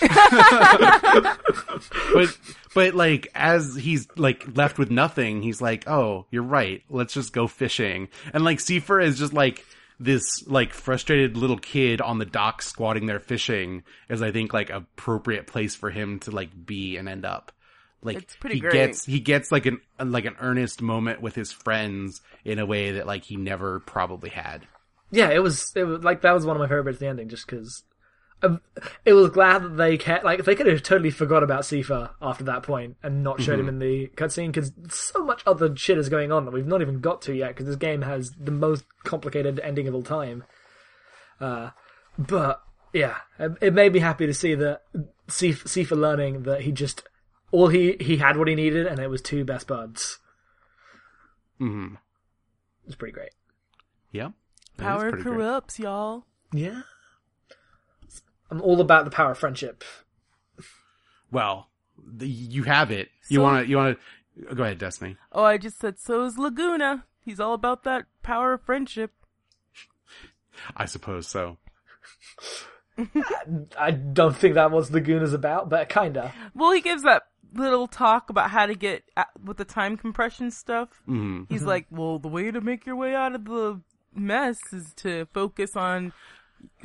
but but like as he's like left with nothing, he's like, "Oh, you're right. Let's just go fishing." And like Seifer is just like this like frustrated little kid on the dock squatting there fishing is I think like appropriate place for him to like be and end up. Like It's pretty he great. gets he gets like an like an earnest moment with his friends in a way that like he never probably had. Yeah, it was, it was like, that was one of my favorite bits of the ending just because it was glad that they kept, like, they could have totally forgot about Seifer after that point and not showed him in the cutscene because so much other shit is going on that we've not even got to yet because this game has the most complicated ending of all time. Uh, but yeah, it, made me happy to see that Sif- Seifer learning that he just all he he had what he needed and it was two best buds. hmm It was pretty great. Yeah. That is Power pretty great. corrupts, y'all. Yeah, I'm all about the power of friendship. Well, the, you have it. You want to you want to go ahead, Destiny. Oh, I just said so is Laguna. He's all about that power of friendship. I suppose so. I don't think that was Laguna's about, but kinda. Well, he gives that little talk about how to get at, with the time compression stuff. Mhm. He's like, well, the way to make your way out of the mess is to focus on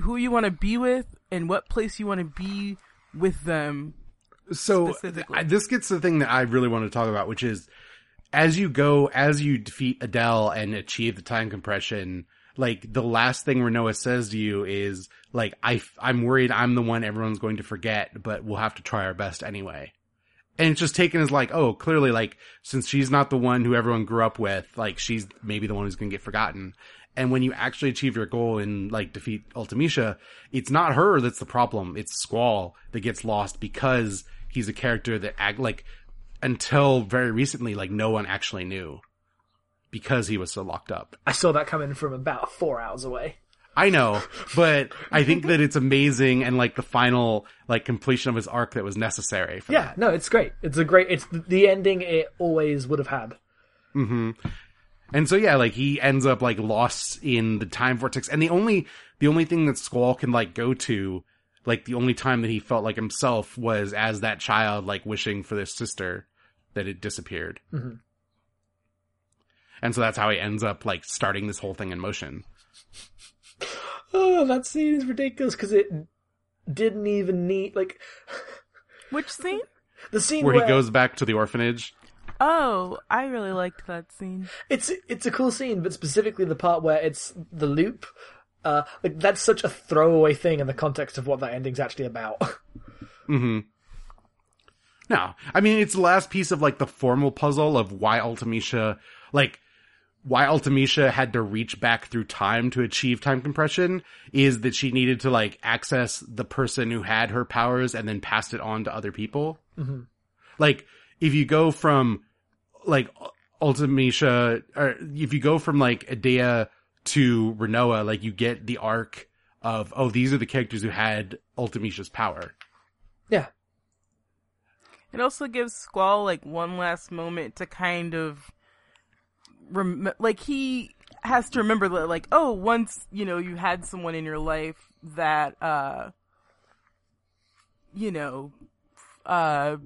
who you want to be with and what place you want to be with them. So. This gets the thing that I really want to talk about, which is as you go, as you defeat Adele and achieve the time compression, like the last thing Rinoa says to you is like, I, I'm worried I'm the one everyone's going to forget, but we'll have to try our best anyway. And it's just taken as like, oh, clearly like, since she's not the one who everyone grew up with, like she's maybe the one who's going to get forgotten. And when you actually achieve your goal and like defeat Ultimecia, it's not her that's the problem. It's Squall that gets lost because he's a character that act like until very recently, like no one actually knew because he was so locked up. I saw that coming from about four hours away. I know, but I think that it's amazing and like the final like completion of his arc that was necessary. For Yeah, no, it's great. It's a great. It's the- the ending it always would have had. Mm-hmm. And so yeah, like he ends up like lost in the time vortex. And the only the only thing that Squall can like go to, like the only time that he felt like himself was as that child like wishing for their sister that had disappeared. Mm-hmm. And so that's how he ends up like starting this whole thing in motion. Oh, that scene is ridiculous because it didn't even need like Which scene? the scene Where where, he goes back to the orphanage. Oh, I really liked that scene. It's it's a cool scene, but specifically the part where it's the loop. Uh, like that's such a throwaway thing in the context of what that ending's actually about. Mm-hmm. No, I mean it's the last piece of like the formal puzzle of why Ultimecia, like why Ultimecia had to reach back through time to achieve time compression is that she needed to like access the person who had her powers and then passed it on to other people. Mm-hmm. Like if you go from like Ultimecia, or if you go from like Edea to Rinoa, like you get the arc of oh these are the characters who had Ultimecia's power. Yeah. It also gives Squall like one last moment to kind of rem- like he has to remember that like oh once you know you had someone in your life that uh you know uh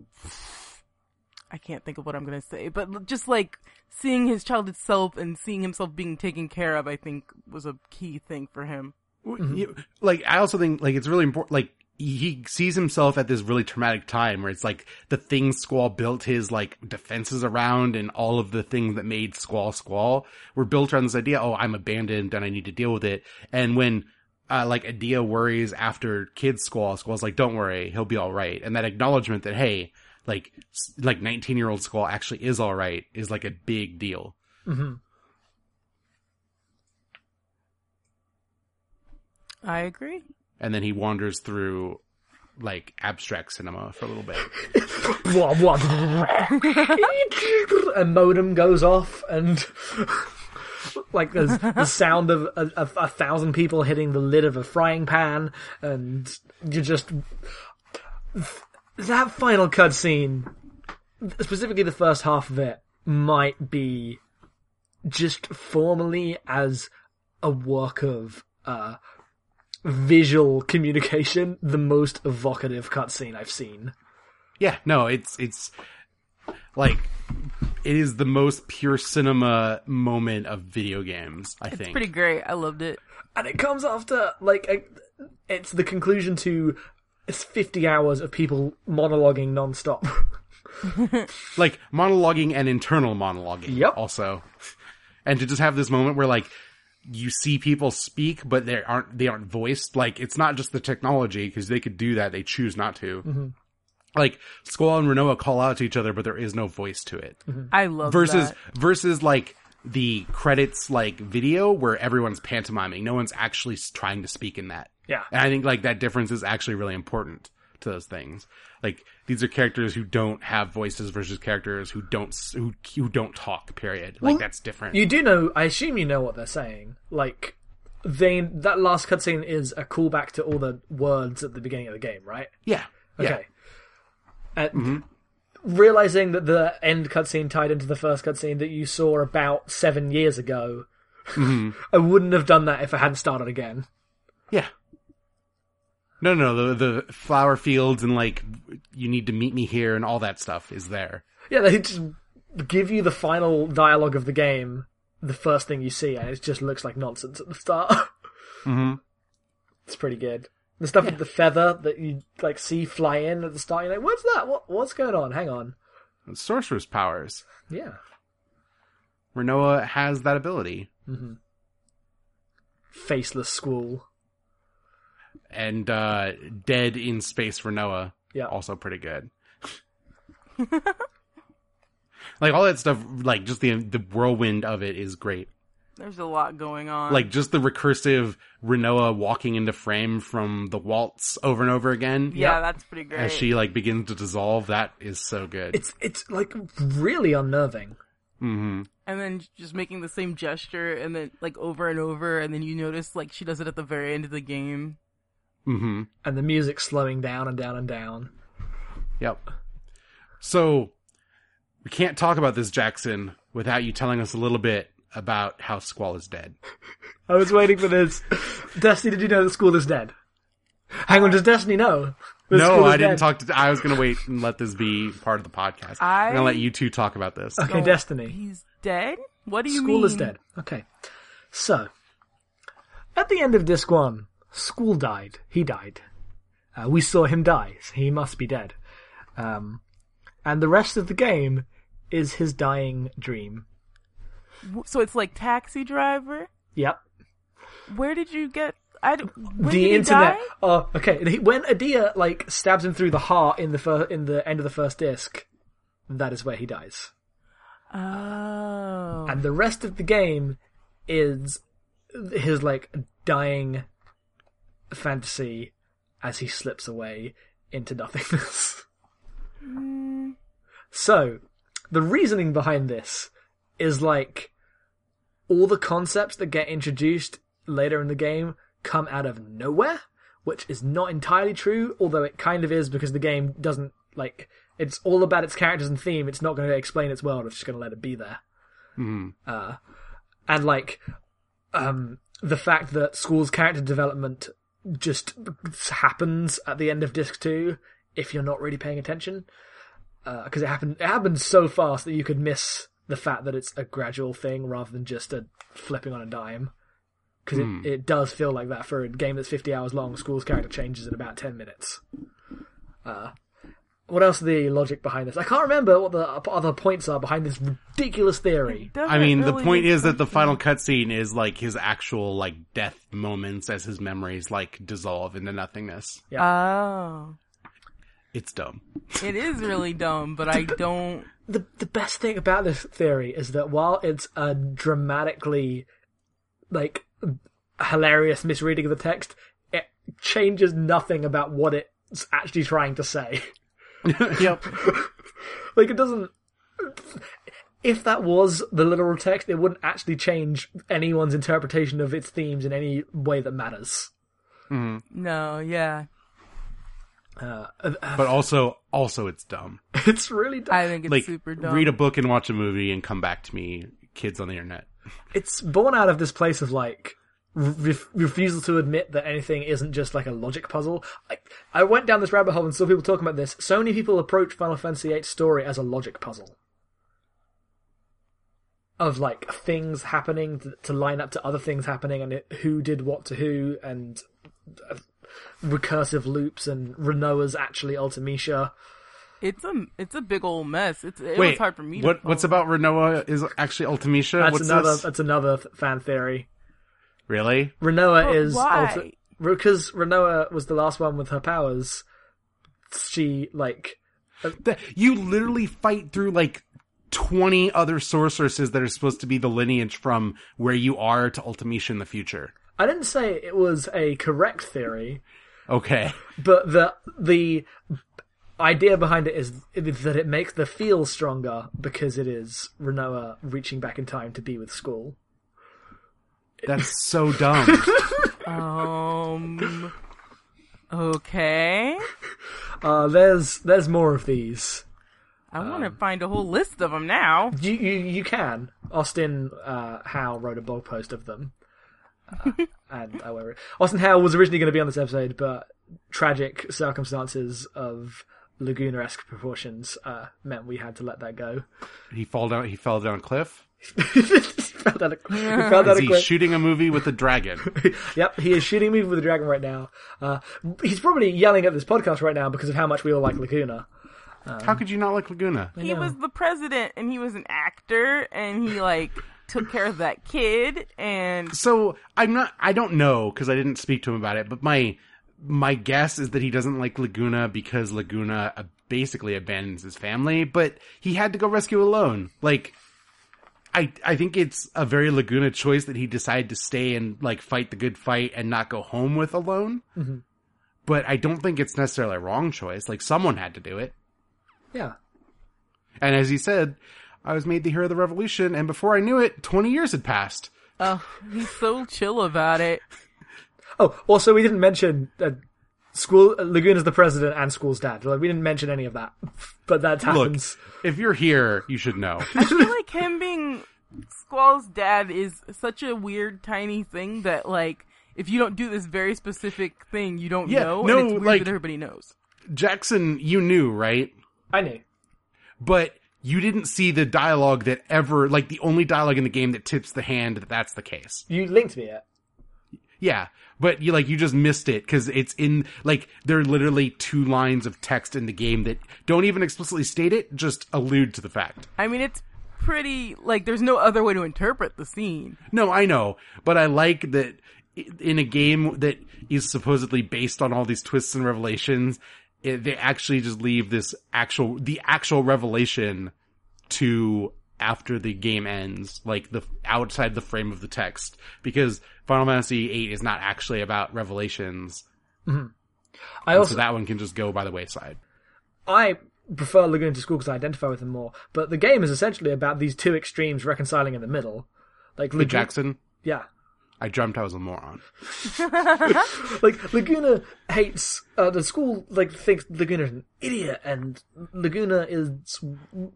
I can't think of what I'm going to say but just like seeing his childhood self and seeing himself being taken care of I think was a key thing for him. You- Like I also think like it's really important like he sees himself at this really traumatic time where it's like the things Squall built his like defenses around and all of the things that made Squall Squall were built around this idea, oh, I'm abandoned and I need to deal with it. And when uh, like Edea worries after kids Squall, Squall's like, don't worry, he'll be alright. And that acknowledgement that, hey, like, like 19 year old Squall actually is alright is like a big deal. Mm-hmm. I agree. And then he wanders through like abstract cinema for a little bit. A modem goes off and like there's the sound of a, a, a thousand people hitting the lid of a frying pan and you just that final cutscene specifically the first half of it might be just formally as a work of uh visual communication the most evocative cutscene I've seen. Yeah, no, it's it's like it is the most pure cinema moment of video games. I It's think. It's pretty great. I loved it. and it comes after like a, it's the conclusion to it's 50 hours of people monologuing non-stop like monologuing and internal monologuing. Yep. Also, and to just have this moment where like you see people speak, but they aren't they aren't voiced. Like it's not just the technology because they could do that. They choose not to. Mm-hmm. Like Squall and Rinoa call out to each other, but there is no voice to it. I love versus that. versus like the credits like video where everyone's pantomiming. No one's actually trying to speak in that. Yeah. And I think like that difference is actually really important to those things. Like these are characters who don't have voices versus characters who don't who who don't talk. Period. Like Well, that's different. you do know i assume you know what they're saying like they that last cutscene is a callback to all the words at the beginning of the game right yeah. okay and mm-hmm. realizing that the end cutscene tied into the first cutscene that you saw about seven years ago mm-hmm. i wouldn't have done that if i hadn't started again Yeah. No, no, the the flower fields and like you need to meet me here and all that stuff is there. Yeah, they just give you the final dialogue of the game, the first thing you see, and it just looks like nonsense at the start. Mm-hmm. it's pretty good. The stuff with the feather that you like see fly in at the start, you're like, "What's that? What what's going on? Hang on." Sorcerer's powers. Yeah, Rinoa has that ability. faceless squall. And uh Dead in Space for Noah. Yeah. Also pretty good. like all that stuff, like just the the whirlwind of it is great. There's a lot going on. Like just the recursive Rinoa walking into frame from the waltz over and over again. yeah, Yeah. that's pretty great. As she like begins to dissolve, that is so good. It's it's like really unnerving. hmm and then just making the same gesture and then like over and over and then you notice like she does it at the very end of the game. Hmm And the music slowing down and down and down. Yep. So we can't talk about this, Jackson, without you telling us a little bit about how Squall is dead. I was waiting for this. Destiny, did you know the Squall is dead? Hang on, does Destiny know? The no, I didn't dead? talk to. I was going to wait and let this be part of the podcast. I- I'm going to let you two talk about this. Okay, Oh, Destiny. He's dead? What do you Squall mean? is dead. Okay. So, at the end of disc one, Squall died. He died. Uh, we saw him die. So he must be dead. Um, and the rest of the game is his dying dream. So it's like Taxi Driver? Yep. Where did you get I the internet. Oh, okay. When Edea like stabs him through the heart in the fir- in the end of the first disc, that is where he dies. Oh. and the rest of the game is his like dying fantasy as he slips away into nothingness. so, the reasoning behind this is like all the concepts that get introduced later in the game come out of nowhere, which is not entirely true, although it kind of is because the game doesn't like it's all about its characters and theme. It's not going to explain its world. It's just going to let it be there. Uh, and like um, the fact that Squall's character development just happens at the end of disc two if you're not really paying attention. Because it happened it happens so fast that you could miss the fact that it's a gradual thing rather than just a flipping on a dime. Because it, it does feel like that for a game that's 50 hours long Squall's character changes in about 10 minutes. Uh, what else are the logic behind this i can't remember what the other points are behind this ridiculous theory I mean, the point is that the final cutscene is like his actual like death moments as his memories like dissolve into nothingness. Yeah. Oh. It's dumb. It is really dumb, but I don't. the the best thing about this theory is that while it's a dramatically like hilarious misreading of the text, it changes nothing about what it's actually trying to say. yep. like it doesn't if that was the literal text, it wouldn't actually change anyone's interpretation of its themes in any way that matters. No, yeah. Uh, But also, also it's dumb. it's really dumb. I think it's Like, super dumb. read a book and watch a movie and come back to me, kids on the internet. it's born out of this place of like re- refusal to admit that anything isn't just like a logic puzzle. I, I went down this rabbit hole and saw people talking about this. So many people approach Final Fantasy VIII story as a logic puzzle. Of like things happening to, to line up to other things happening and it, who did what to who and uh, recursive loops and Rinoa's actually Ultimecia. It's a it's a big old mess. It's it Wait, was hard for me. what to what's about Rinoa is actually Ultimecia? That's What's another this? that's another fan theory. Really? Rinoa But is why? because Rinoa was the last one with her powers. She like uh, That- You literally fight through like 20 other sorceresses that are supposed to be the lineage from where you are to Ultimecia in the future. I didn't say it was a correct theory, Okay. but the the idea behind it is that it makes the feel stronger because it is Rinoa reaching back in time to be with Squall. That's so dumb. Um. Okay. Uh, there's there's more of these. I want to Um, find a whole list of them now. You you, you can. Austin uh, Howe wrote a blog post of them. Uh, and I won't re- Austin Howe was originally going to be on this episode, but tragic circumstances of Laguna-esque proportions uh, meant we had to let that go. he fall down he fell down a cliff. he fell down a, he fell down Is a he cliff. shooting a movie with a dragon? Yep, he is shooting a movie with a dragon right now. Uh, he's probably yelling at this podcast right now because of how much we all like Laguna. How could you not like Laguna? He was the president, and he was an actor, and he like took care of that kid, and So I'm not. I don't know because I didn't speak to him about it. But my my guess is that he doesn't like Laguna because Laguna uh, basically abandons his family. But he had to go rescue Ellone. Like I I think it's a very Laguna choice that he decided to stay and like fight the good fight and not go home with Ellone. But I don't think it's necessarily a wrong choice. Like someone had to do it. Yeah. And as he said, I was made the hero of the revolution, and before I knew it, twenty years had passed. oh, he's so chill about it. Oh, also we didn't mention uh, Squall Laguna's the president and Squall's dad. Like, we didn't mention any of that, but that Look, happens. if you're here, you should know. I feel like him being Squall's dad is such a weird, tiny thing that like if you don't do this very specific thing, you don't Yeah, know, no, and it's weird like- that everybody knows. Jackson, you knew, right? I knew. But you didn't see the dialogue that ever, like the only dialogue in the game that tips the hand that that's the case. You linked me it. Yeah. But you like, you just missed it because it's in, like, there are literally two lines of text in the game that don't even explicitly state it, just allude to the fact. I mean, it's pretty like there's no other way to interpret the scene. No, I know, but I like that in a game that is supposedly based on all these twists and revelations, it, they actually just leave this actual, the actual revelation to after the game ends, like the outside the frame of the text, because Final Fantasy VIII is not actually about revelations. Mm-hmm. I also so that one can just go by the wayside. I prefer Laguna to Squall because I identify with them more. But the game is essentially about these two extremes reconciling in the middle. Like Hey, Laguna, Jackson, yeah, I dreamt I was a moron. like Laguna hates uh, the school. Like thinks Laguna's an idiot, and Laguna is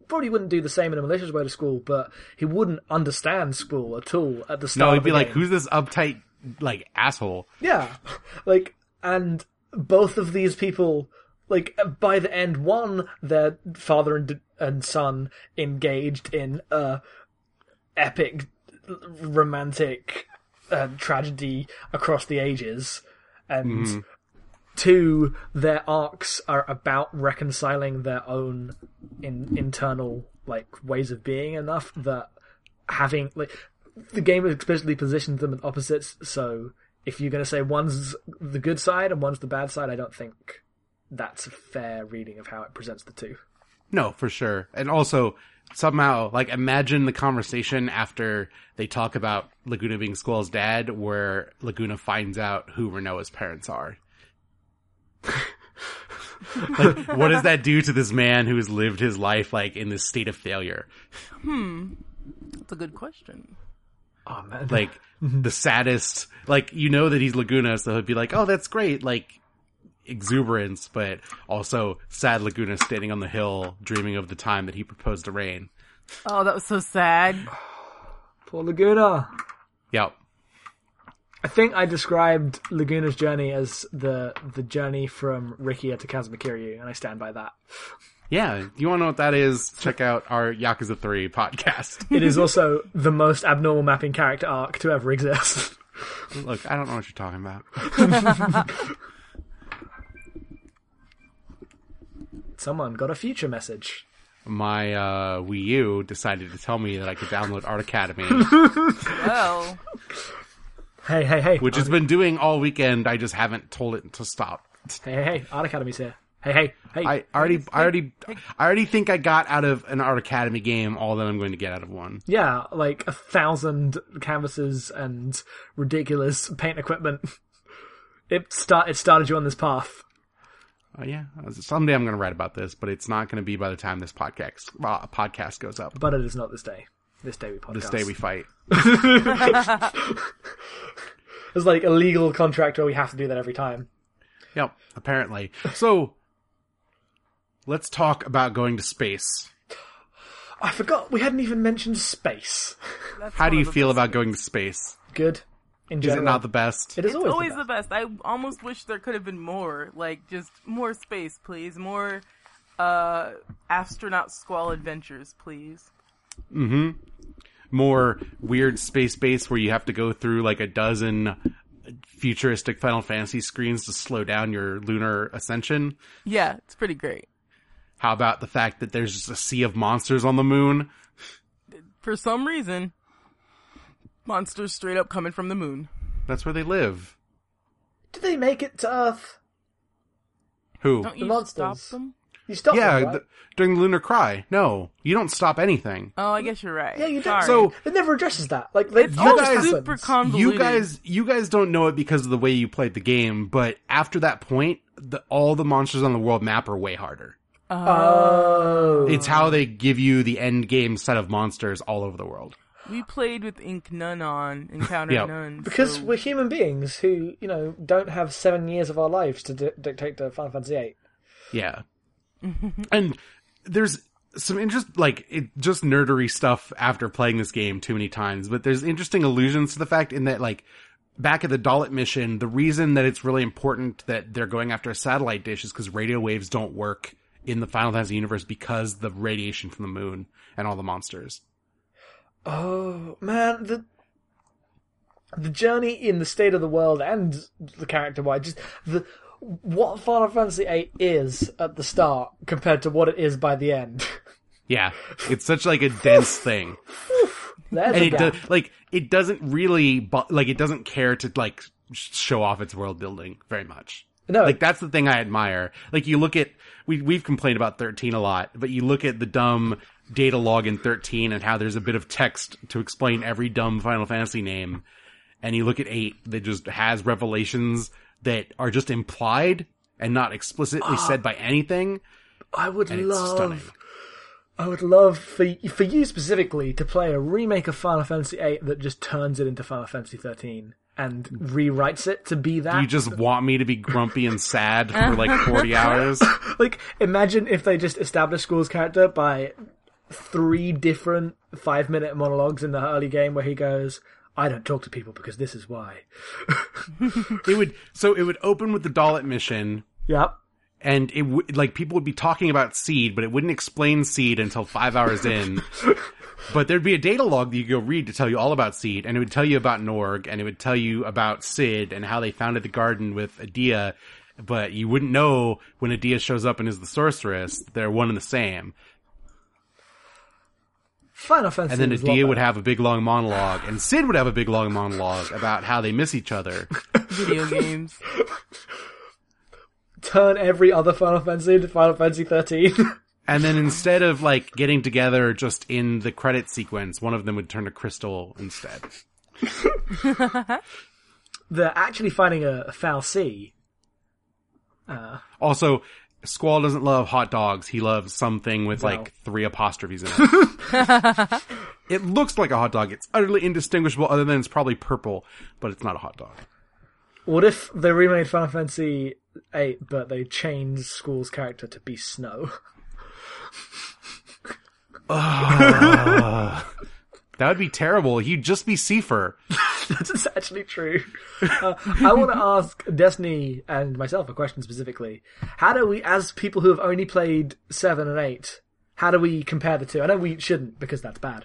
probably wouldn't do the same in a malicious way to Squall, but he wouldn't understand Squall at all at the start. No, he'd be like, game. "Who's this uptight like asshole?" Yeah, like, and both of these people, like, by the end, one, their father and and son engaged in a epic romantic uh, tragedy across the ages, and two, their arcs are about reconciling their own in, internal like ways of being enough that having like the game has explicitly positioned them as opposites. So if you're going to say one's the good side and one's the bad side, I don't think that's a fair reading of how it presents the two. No, for sure. And also, somehow, like, imagine the conversation after they talk about Laguna being Squall's dad, where Laguna finds out who Rinoa's parents are. like, what does that do to this man who has lived his life, like, in this state of failure? Hmm, that's a good question. Oh man, Like, the saddest, like, you know that he's Laguna, so he'd be like, oh, that's great, like, exuberance, but also sad Laguna standing on the hill, dreaming of the time that he proposed to Raine. Oh, that was so sad. poor Laguna. Yep. I think I described Laguna's journey as the the journey from Rikiya to Kazuma Kiryu, and I stand by that. Yeah, you want to know what that is? Check out our Yakuza 3 podcast. It is also the most abnormal mapping character arc to ever exist. Look, I don't know what you're talking about. Someone got a future message. My uh, Wii U decided to tell me that I could download Art Academy, Well, Hey, hey, hey. which has been doing all weekend. I just haven't told it to stop. Hey, hey, hey. Art Academy's here. Hey, hey, hey. I already, I already, I already think I got out of an Art Academy game all that I'm going to get out of one. Yeah, like a thousand canvases and ridiculous paint equipment. It start it started you on this path. Uh, yeah, someday I'm going to write about this, but it's not going to be by the time this podcast uh, podcast goes up. But it is not this day. This day we podcast. This day we fight. There's like a legal contract where we have to do that every time. Yep, apparently. So, let's talk about going to space. I forgot we hadn't even mentioned space. that's How do you feel about things. going to space? Good. In Is it not the best? It is It's always, always the the best. I almost wish there could have been more. Like just more space, please. More uh astronaut Squall adventures, please. Mm-hmm. More weird space base where you have to go through like a dozen futuristic Final Fantasy screens to slow down your lunar ascension. Yeah, it's pretty great. How about the fact that there's just a sea of monsters on the moon? For some reason, monsters straight up coming from the moon. That's where they live. Did they make it to Earth? Who? Don't you monsters. stop them? You stopped yeah, them, right? th- during the lunar cry. No, you don't stop anything. Oh, I guess you're right. Yeah, you did. Sorry. So- It never addresses that. Like, they, it's that all guys- super convoluted. You guys, you guys don't know it because of the way you played the game, but after that point, the, all the monsters on the world map are way harder. Oh. oh. It's how they give you the end game set of monsters all over the world. We played with Enc-None on Encounter Yep. None Because so- we're human beings who, you know, don't have seven years of our lives to di- dictate to Final Fantasy VIII. Yeah. and there's some interest, like, it, just nerdery stuff after playing this game too many times, but there's interesting allusions to the fact in that, like, back at the Dollet mission, the reason that it's really important that they're going after a satellite dish is because radio waves don't work in the Final Fantasy universe because the radiation from the moon and all the monsters. Oh man, the the journey in the state of the world and the character wise, just the what Final Fantasy VIII is at the start compared to what it is by the end. Yeah, it's such like a dense thing. There's and it gap. does like it doesn't really bu- like it doesn't care to like show off its world building very much. no, Like that's the thing I admire. Like you look at we we've complained about 13 a lot, but you look at the dumb data log in 13 and how there's a bit of text to explain every dumb Final Fantasy name. And you look at 8 that just has revelations that are just implied and not explicitly ah. said by anything. I would love, stunning. I would love for for you specifically to play a remake of Final Fantasy VIII that just turns it into Final Fantasy 13 and rewrites it to be that. You just want me to be grumpy and sad for like 40 hours. like imagine if they just established Squall's character by three different five minute monologues in the early game where he goes, "I don't talk to people because this is why." It would, so it would open with the Dollet mission Yep. and it would like people would be talking about SeeD, but it wouldn't explain SeeD until five hours in. but there'd be a data log that you could go read to tell you all about SeeD, and it would tell you about Norg, and it would tell you about Cid and how they founded the garden with Edea. But you wouldn't know when Edea shows up and is the sorceress; they're one and the same. Final Fantasy. And then was a lot Edea would have a big long monologue, and Cid would have a big long monologue about how they miss each other. Video games. turn every other Final Fantasy into Final Fantasy 13. And then instead of like getting together just in the credit sequence, one of them would turn to Crystal instead. They're actually finding a, a fal'Cie. Uh. Also, Squall doesn't love hot dogs. He loves something with like three apostrophes in it. it looks like a hot dog. It's utterly indistinguishable other than it's probably purple, but it's not a hot dog. What if they remade Final Fantasy 8 but they changed Squall's character to be Snow? That would be terrible. He'd just be Seifer. That's actually true. Uh, I want to ask Destiny and myself a question specifically. How do we, as people who have only played 7 and 8, how do we compare the two? I know we shouldn't because that's bad.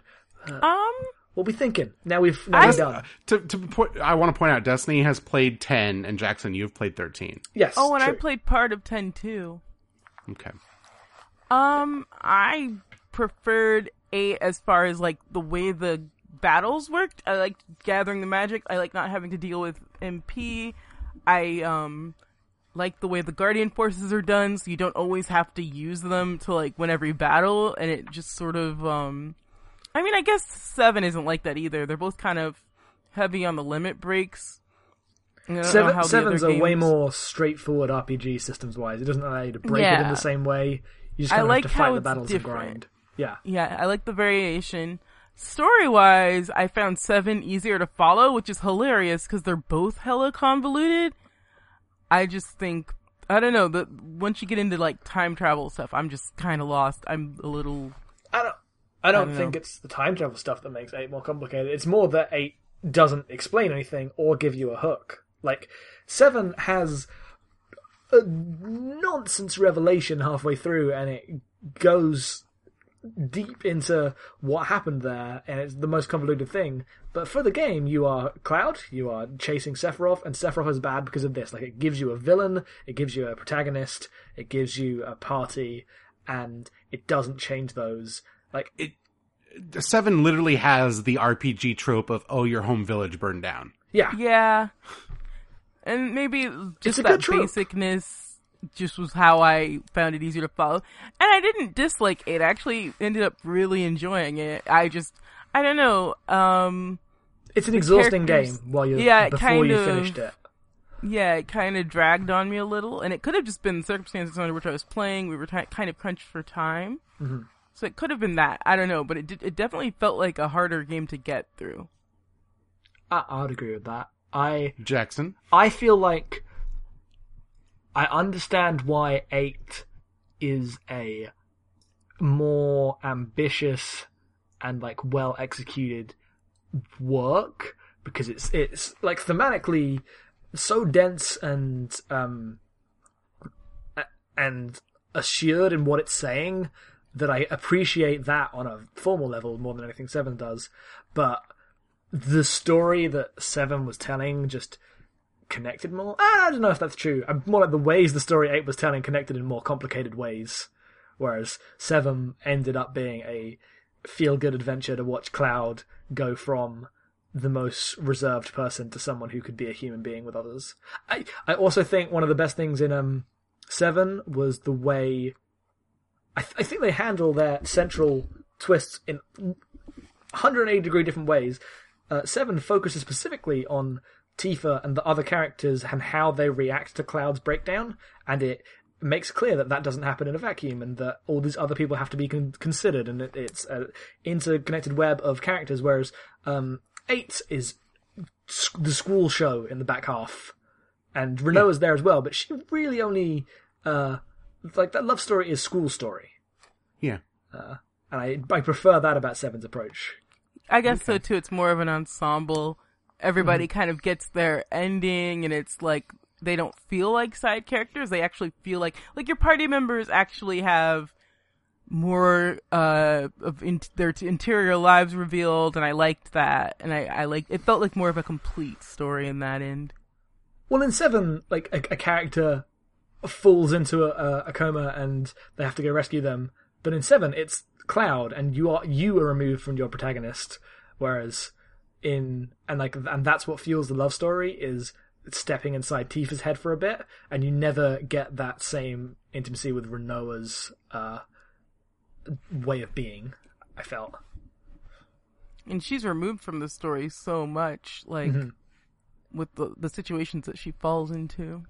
Um, What we thinking? Now we've now I- we're done. To, to point, I want to point out, Destiny has played 10, and Jackson, you've played 13. Yes. oh, and I played part of 10 too. Okay. Um, I preferred eight as far as like the way the battles worked. I liked gathering the magic. I like not having to deal with MP. I um like the way the guardian forces are done, so you don't always have to use them to like win every battle, and it just sort of um. I mean, I guess seven isn't like that either. They're both kind of heavy on the limit breaks. And I don't Seven, seven's other a way more straightforward RPG systems wise. It doesn't allow you to break it in the same way. You just I kind of like have to fight the battles different. and grind. Yeah. Yeah, I like the variation. Story wise, I found seven easier to follow, which is hilarious because they're both hella convoluted. I just think I don't know. The once you get into like time travel stuff, I'm just kind of lost. I'm a little. I don't. I don't don't think know. it's the time travel stuff that makes eight more complicated. It's more that eight doesn't explain anything or give you a hook. Like seven has a nonsense revelation halfway through, and it goes deep into what happened there, and it's the most convoluted thing. But for the game, you are Cloud, you are chasing Sephiroth, and Sephiroth is bad because of this. Like, it gives you a villain, it gives you a protagonist, it gives you a party, and it doesn't change those. Like, it. Seven literally has the RPG trope of, oh, your home village burned down. yeah, Yeah, and maybe just a that good trope. basicness just was how I found it easier to follow. And I didn't dislike it. I actually ended up really enjoying it. I just I don't know. Um. it's an exhausting game while you're Yeah, before kind you of- finished it. yeah, it kind of dragged on me a little, and it could have just been circumstances under which I was playing. We were ti kind of crunched for time, Mm-hmm. so it could have been that. I don't know, but it did, it definitely felt like a harder game to get through. I, I'd agree with that. I Jackson? I feel like I understand why eight is a more ambitious and like well executed work because it's it's like thematically so dense and um and assured in what it's saying that I appreciate that on a formal level more than anything seven does. But the story that seven was telling just connected more. Ah, I don't know if that's true. More like the ways the story eight was telling connected in more complicated ways, whereas seven ended up being a feel-good adventure to watch Cloud go from the most reserved person to someone who could be a human being with others. I I also think one of the best things in um seven was the way I, th- I think they handle their central twists in 180 degree different ways. Uh, Seven focuses specifically on Tifa and the other characters and how they react to Cloud's breakdown, and it makes clear that that doesn't happen in a vacuum and that all these other people have to be con- considered, and it, it's an interconnected web of characters. Whereas um, Eight is s- the Squall show in the back half, and Rinoa's there as well, but she really only uh, like that love story is Squall story, Yeah. and I I prefer that about Seven's approach. I guess so too. It's more of an ensemble. Everybody kind of gets their ending, and it's like they don't feel like side characters. They actually feel like like your party members actually have more uh of in- their t- interior lives revealed, and I liked that. And I I like it felt like more of a complete story in that end. Well, in Seven, like a, a character falls into a, a coma and they have to go rescue them. But in Seven, it's Cloud, and you are you are removed from your protagonist. Whereas in and like and that's what fuels the love story is stepping inside Tifa's head for a bit, and you never get that same intimacy with Rinoa's uh, way of being. I felt. And she's removed from the story so much, like with the the situations that she falls into.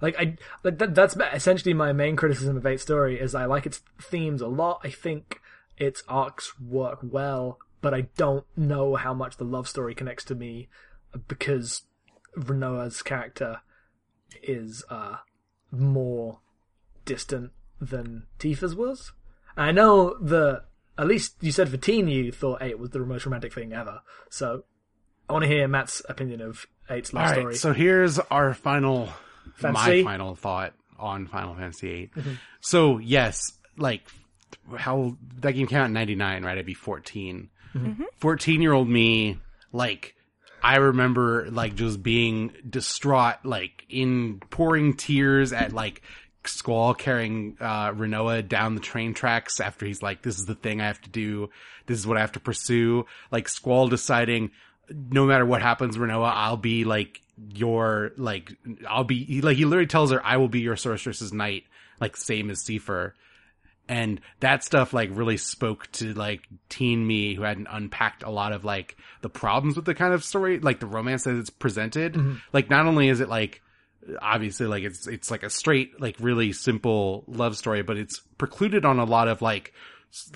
Like I, like that, that's essentially my main criticism of Eight Story is I like its themes a lot. I think its arcs work well, but I don't know how much the love story connects to me because Rinoa's character is uh more distant than Tifa's was. I know the at least you said for teen you thought Eight was the most romantic thing ever. So I want to hear Matt's opinion of Eight's love All right. story. So here's our final, Fantasy? my final thought on Final Fantasy VIII. So yes, like how that game came out in '99, right? I'd be 14. 14 year old me, like I remember like just being distraught, like in pouring tears at like Squall carrying uh Rinoa down the train tracks after he's like, This is the thing I have to do, this is what I have to pursue. Like Squall deciding no matter what happens, Rinoa, I'll be like your like I'll be he, like he literally tells her I will be your sorceress's knight, like same as Seifer and that stuff like really spoke to like teen me who hadn't unpacked a lot of like the problems with the kind of story like the romance that it's presented. Mm-hmm. Like not only is it like obviously like it's it's like a straight like really simple love story but it's precluded on a lot of like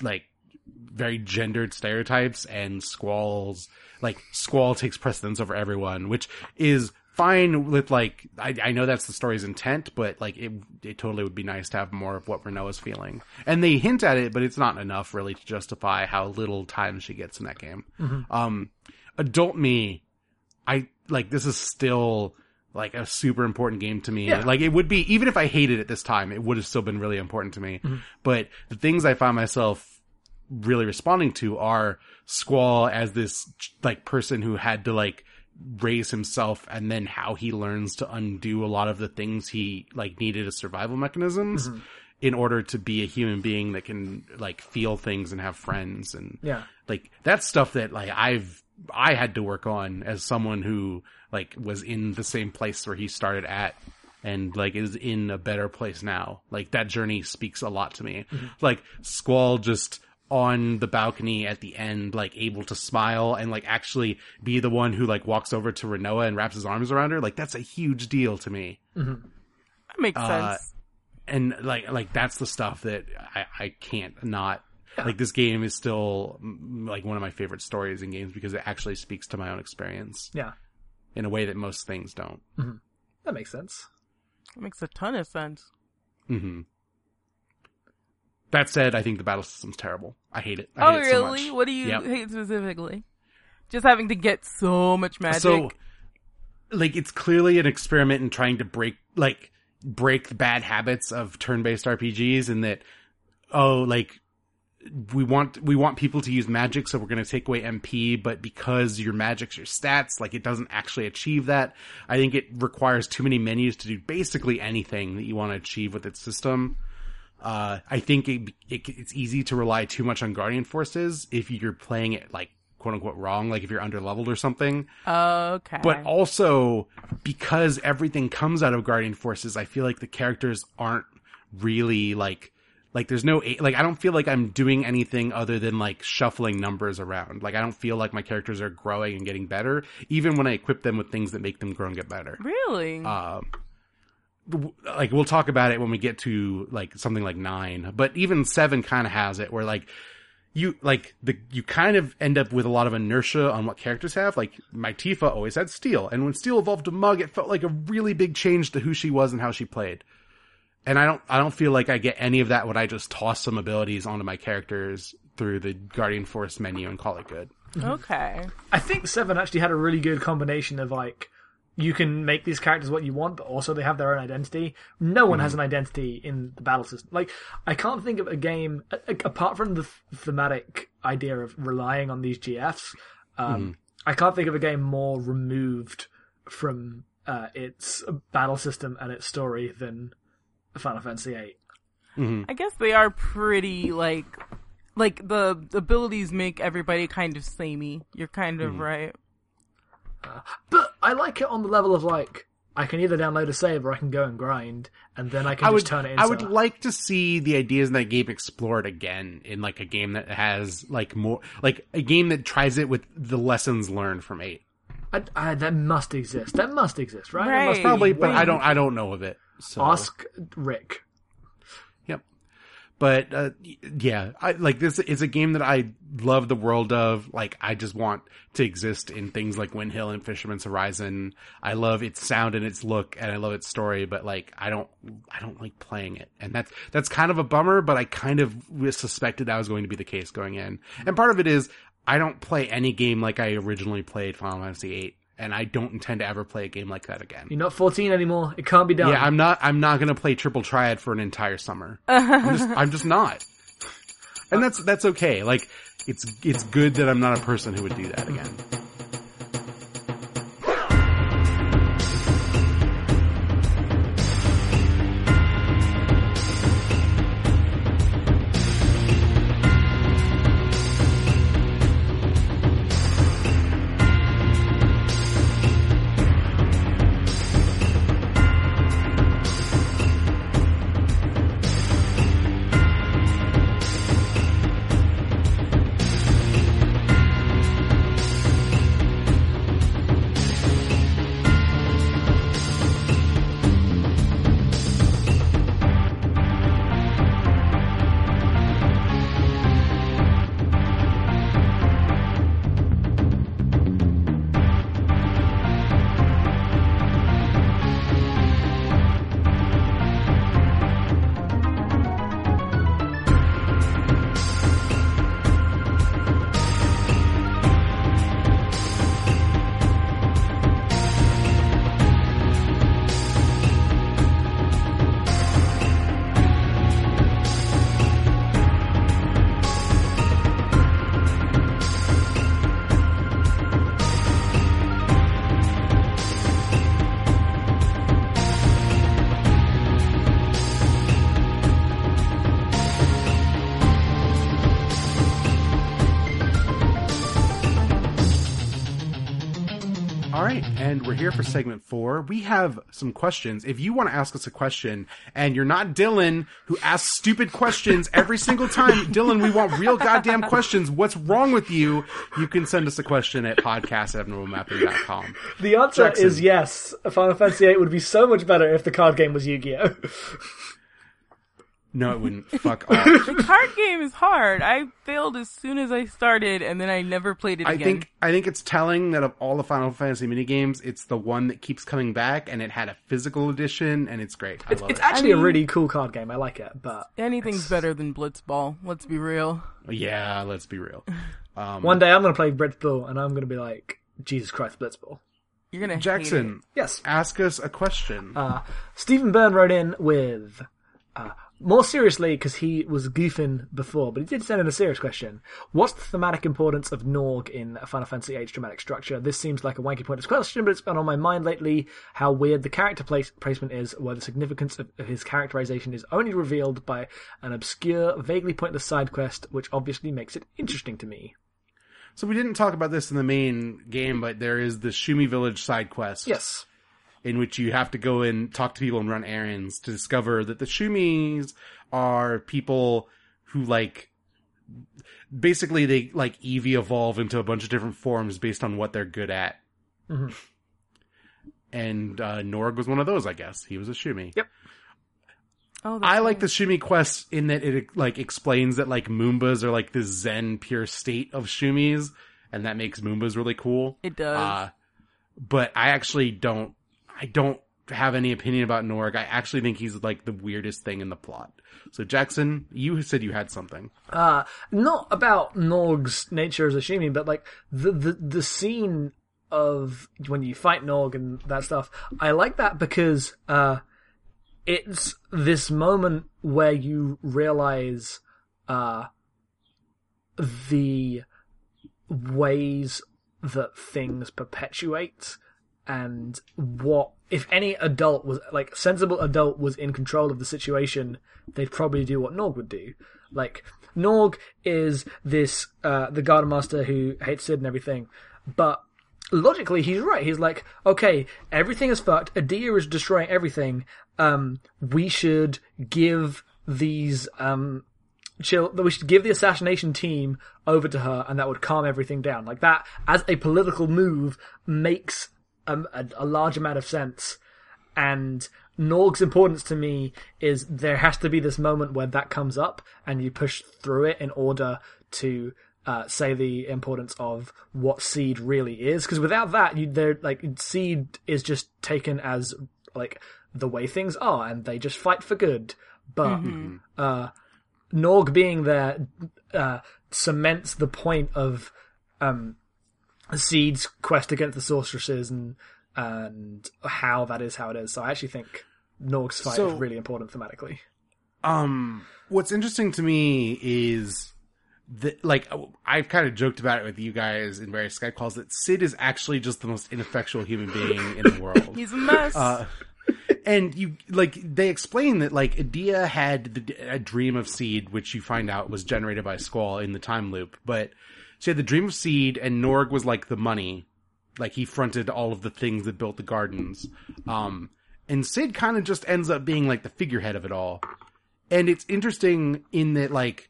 like very gendered stereotypes and Squall's like Squall takes precedence over everyone which is fine with like I, I know that's the story's intent but like it it totally would be nice to have more of what Rinoa's feeling and they hint at it but it's not enough really to justify how little time she gets in that game um adult me I like this is still like a super important game to me. Yeah. Like it would be even if I hated it this time, it would have still been really important to me. But the things I find myself really responding to are Squall as this like person who had to like raise himself and then how he learns to undo a lot of the things he like needed as survival mechanisms mm-hmm. in order to be a human being that can like feel things and have friends and Yeah. like that's stuff that like I've I had to work on as someone who like was in the same place where he started at and like is in a better place now. Like that journey speaks a lot to me. Mm-hmm. Like Squall just on the balcony at the end, like able to smile and like actually be the one who like walks over to Rinoa and wraps his arms around her. Like that's a huge deal to me That makes Uh, sense. and like like that's the stuff that I I can't not like this game is still like one of my favorite stories in games because it actually speaks to my own experience Yeah. in a way that most things don't. That makes sense. It makes a ton of sense. hmm That said, I think the battle system's terrible. I hate it. I Oh, hate it so really? much. what do you Yep. hate specifically? Just having to get so much magic. So, like, it's clearly an experiment in trying to break, like, break the bad habits of turn-based RPGs and that, oh, like, we want, we want people to use magic, so we're gonna take away MP, but because your magic's your stats, like, it doesn't actually achieve that. I think it requires too many menus to do basically anything that you want to achieve with its system. Uh, I think it, it, it's easy to rely too much on Guardian Forces if you're playing it, like, quote unquote wrong, like if you're under leveled or something okay. but also because everything comes out of guardian forces i feel like the characters aren't really like Like there's no like I don't feel like I'm doing anything other than like shuffling numbers around. Like I don't feel like my characters are growing and getting better, even when I equip them with things that make them grow and get better. Really? Um, like we'll talk about it when we get to like something like nine, but even seven kind of has it where like you like the you kind of end up with a lot of inertia on what characters have. Like my Tifa always had Steal, and when Steal evolved to Mug, it felt like a really big change to who she was and how she played. And I don't I don't feel like I get any of that when I just toss some abilities onto my characters through the Guardian Force menu and call it good. okay. I think Seven actually had a really good combination of like you can make these characters what you want, but also they have their own identity. No one has an identity in the battle system. Like I can't think of a game a- a- apart from the thematic idea of relying on these GFs. Um, I can't think of a game more removed from uh, its battle system and its story than Final Fantasy VIII. I guess they are pretty like like the abilities make everybody kind of samey. You're kind of right. But I like it on the level of like I can either download a save or I can go and grind, and then I can I just would turn it into. I would like to see the ideas in that game explored again in like a game that has like more like a game that tries it with the lessons learned from eight. I, I, that must exist. That must exist, right? That Right. must Probably, but I don't I don't know of it. So ask Rick. But uh, yeah, I like this is a game that I love the world of. Like I just want to exist in things like Winhill and Fisherman's Horizon. I love its sound and its look and I love its story, but like I don't I don't like playing it. And that's that's kind of a bummer, but I kind of suspected that was going to be the case going in. And part of it is I don't play any game like I originally played Final Fantasy VIII. And I don't intend to ever play a game like that again. You're not 14 anymore. It can't be done. Yeah, I'm not. I'm not gonna play Triple Triad for an entire summer. I'm just. I'm just not. And that's that's okay. Like it's it's good that I'm not a person who would do that again. Here for segment four. We have some questions. If you want to ask us a question and you're not Dylan, who asks stupid questions every single time, Dylan, we want real goddamn questions. What's wrong with you? You can send us a question at podcast at abnormalmapping.com. The answer Jackson. is yes. Final Fantasy VIII would be so much better if the card game was Yu-Gi-Oh. No, it wouldn't. Fuck off. The card game is hard. I failed as soon as I started, and then I never played it again. I again. think I think it's telling that of all the Final Fantasy minigames, it's the one that keeps coming back, and it had a physical edition, and it's great. I It's, love it's it. actually I mean- a really cool card game. I like it, but anything's better than Blitzball. Let's be real. yeah, let's be real. Um, one day I'm going to play Blitzball and I'm going to be like, Jesus Christ, Blitzball. You're gonna hate Jackson, Yes. ask us a question. Uh, Stephen Byrne wrote in with, uh, more seriously, because he was goofing before, but he did send in a serious question. What's the thematic importance of Norg in Final Fantasy VIII dramatic structure? This seems like a wanky pointless question, but it's been on my mind lately how weird the character place- placement is, where the significance of of his characterization is only revealed by an obscure, vaguely pointless side quest, which obviously makes it interesting to me. So we didn't talk about this in the main game, but there is the Shumi Village side quest. Yes. In which you have to go and talk to people and run errands to discover that the Shumis are people who like basically they like Eevee evolve into a bunch of different forms based on what they're good at. Mhm. And uh, Norg was one of those, I guess. He was a Shumi. Yep. Oh, that's I like the. Shumi quest in that it like explains that like Moombas are like the Zen pure state of Shumis, and that makes Moombas really cool. It does. Uh, but I actually don't. I don't have any opinion about Norg. I actually think he's like the weirdest thing in the plot. So Jackson, you said you had something. Uh, not about Norg's nature as a Shumi, but like the, the the scene of when you fight Norg and that stuff. I like that because uh, it's this moment where you realize uh, the ways that things perpetuate and what if any adult was like sensible adult was in control of the situation they'd probably do what Norg would do. Like Norg is this uh the garden master who hates Cid and everything but logically he's right. He's like okay everything is fucked. Edea is destroying everything. Um we should give these um chill that we should give the assassination team over to her and that would calm everything down. Like that as a political move makes a, a, a large amount of sense. And Norg's importance to me is there has to be this moment where that comes up and you push through it in order to uh, say the importance of what SeeD really is. Because without that you there like SeeD is just taken as like the way things are and they just fight for good. But uh Norg being there uh, cements the point of um, SeeD's quest against the sorceresses and and how that is how it is. So I actually think Norg's fight So- is really important thematically. Um, what's interesting to me is that, like, I've kind of joked about it with you guys in various Skype calls that Cid is actually just the most ineffectual human being in the world. He's a mess. Uh, and you like they explain that like Edea had the, a dream of SeeD, which you find out was generated by Squall in the time loop. But she had the dream of SeeD, and Norg was like the money, like he fronted all of the things that built the gardens. Um, and Cid kind of just ends up being like the figurehead of it all. And it's interesting in that like.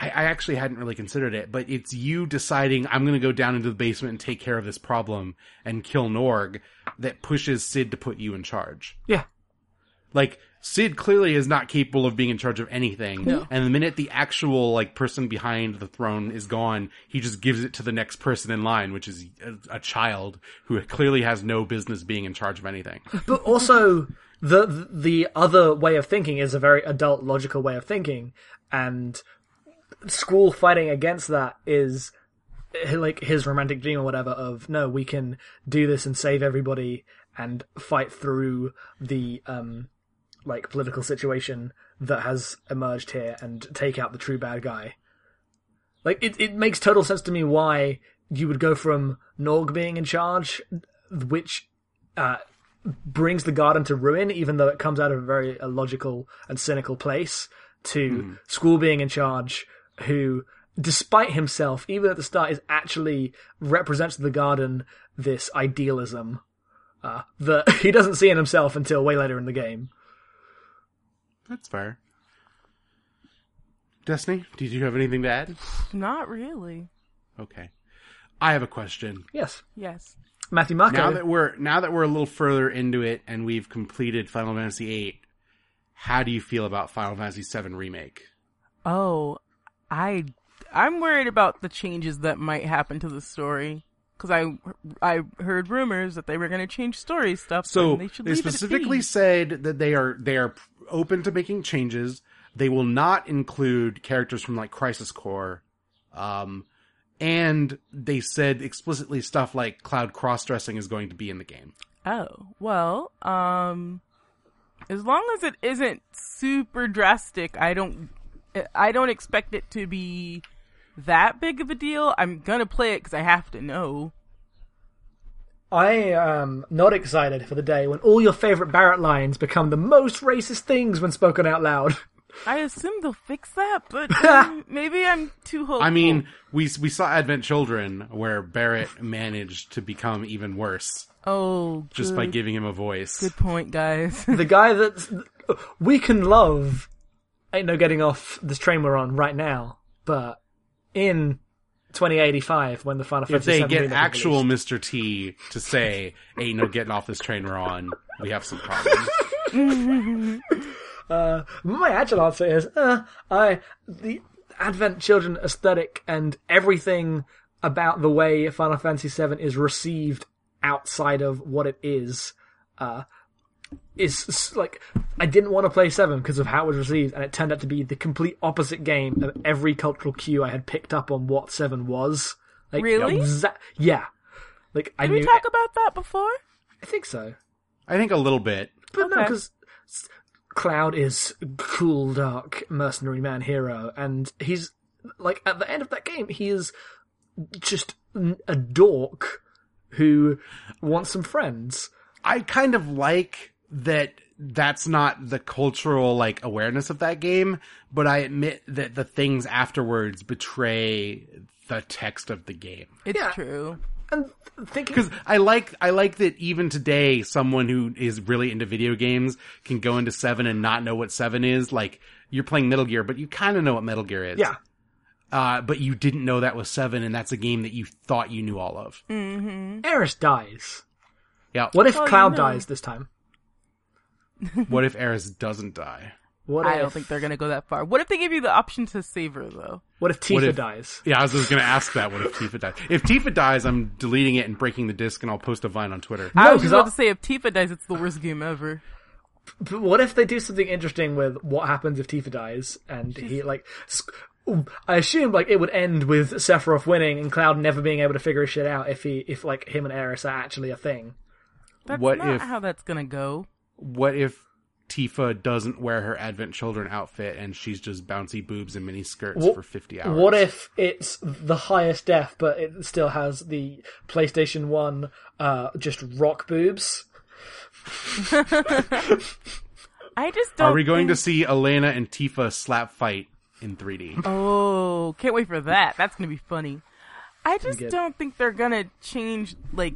I, I actually hadn't really considered it, but it's you deciding I'm going to go down into the basement and take care of this problem and kill Norg that pushes Cid to put you in charge. Yeah, Like Cid clearly is not capable of being in charge of anything, No. and the minute the actual like person behind the throne is gone, he just gives it to the next person in line, which is a, a child who clearly has no business being in charge of anything. but also the the other way of thinking is a very adult, logical way of thinking, and Squall fighting against that is like his romantic dream or whatever of no, we can do this and save everybody and fight through the um like political situation that has emerged here and take out the true bad guy. Like it, it makes total sense to me why you would go from Norg being in charge, which uh, brings the garden to ruin, even though it comes out of a very illogical and cynical place, to Squall being in charge, who, despite himself, even at the start, is actually represents the garden this idealism uh, that he doesn't see in himself until way later in the game. That's fair. Destiny, did you have anything to add? Not really. Okay, I have a question. Yes, Yes. Matthew Marco. Now that we're now that we're a little further into it and we've completed Final Fantasy VIII, how do you feel about Final Fantasy VII remake? Oh, I I'm worried about the changes that might happen to the story because I I heard rumors that they were going to change story stuff. So and they, should they leave specifically be. said that they are they are open to making changes. They will not include characters from like Crisis Core, um, and they said explicitly stuff like cloud cross dressing is going to be in the game. Oh well, um, as long as it isn't super drastic, I don't I don't expect it to be that big of a deal. I'm gonna play it because I have to know. I am not excited for the day when all your favorite Barret lines become the most racist things when spoken out loud. I assume they'll fix that, but um, maybe I'm too hopeful. I mean, we we saw Advent Children where Barret managed to become even worse oh, just by giving him a voice. Good point, guys. the guy that we can love ain't no getting off this train we're on right now, but in 2085 when the Final If Fantasy they VII get remake actual released. Mr. T to say, "Ain't no getting off this train we're on," we have some problems. Uh, my actual answer is, uh, I the Advent Children aesthetic and everything about the way Final Fantasy VII is received outside of what it is, uh, is like I didn't want to play Seven because of how it was received, and it turned out to be the complete opposite game of every cultural cue I had picked up on what Seven was. Like, Really? exa- yeah. Like I Did we knew. talk about that before? I think so. I think a little bit. But no, because Cloud is cool, dark mercenary man hero, and he's like at the end of that game, he is just a dork who wants some friends. I kind of like that that's not the cultural like awareness of that game, but I admit that the things afterwards betray the text of the game. It's Yeah. true. And thinking, Because I like I like that even today, someone who is really into video games can go into Seven and not know what Seven is. Like you're playing Metal Gear, but you kind of know what Metal Gear is. yeah, Uh, but you didn't know that was Seven, and that's a game that you thought you knew all of. Mm-hmm. Aeris dies. Yeah. What if Oh, you Cloud know. dies this time? What if Aeris doesn't die? What I if, don't think they're gonna go that far. What if they give you the option to save her though? What if Tifa What if- dies? Yeah, I was just gonna ask that. What if Tifa dies? If Tifa dies, I'm deleting it and breaking the disc, and I'll post a vine on Twitter. I was just 'cause about I'll- to say if Tifa dies, it's the worst game ever. But what if they do something interesting with what happens if Tifa dies and he like? I assume like it would end with Sephiroth winning and Cloud never being able to figure his shit out if he if like him and Aeris are actually a thing. That's What not if- how that's gonna go. What if Tifa doesn't wear her Advent Children outfit and she's just bouncy boobs and mini skirts Wha- for 50 hours? What if it's the highest def, but it still has the PlayStation One uh, just rock boobs? I just don't. Are we going to see Elena and Tifa slap fight in 3D? Oh, can't wait for that. That's gonna be funny. I just don't think they're gonna change like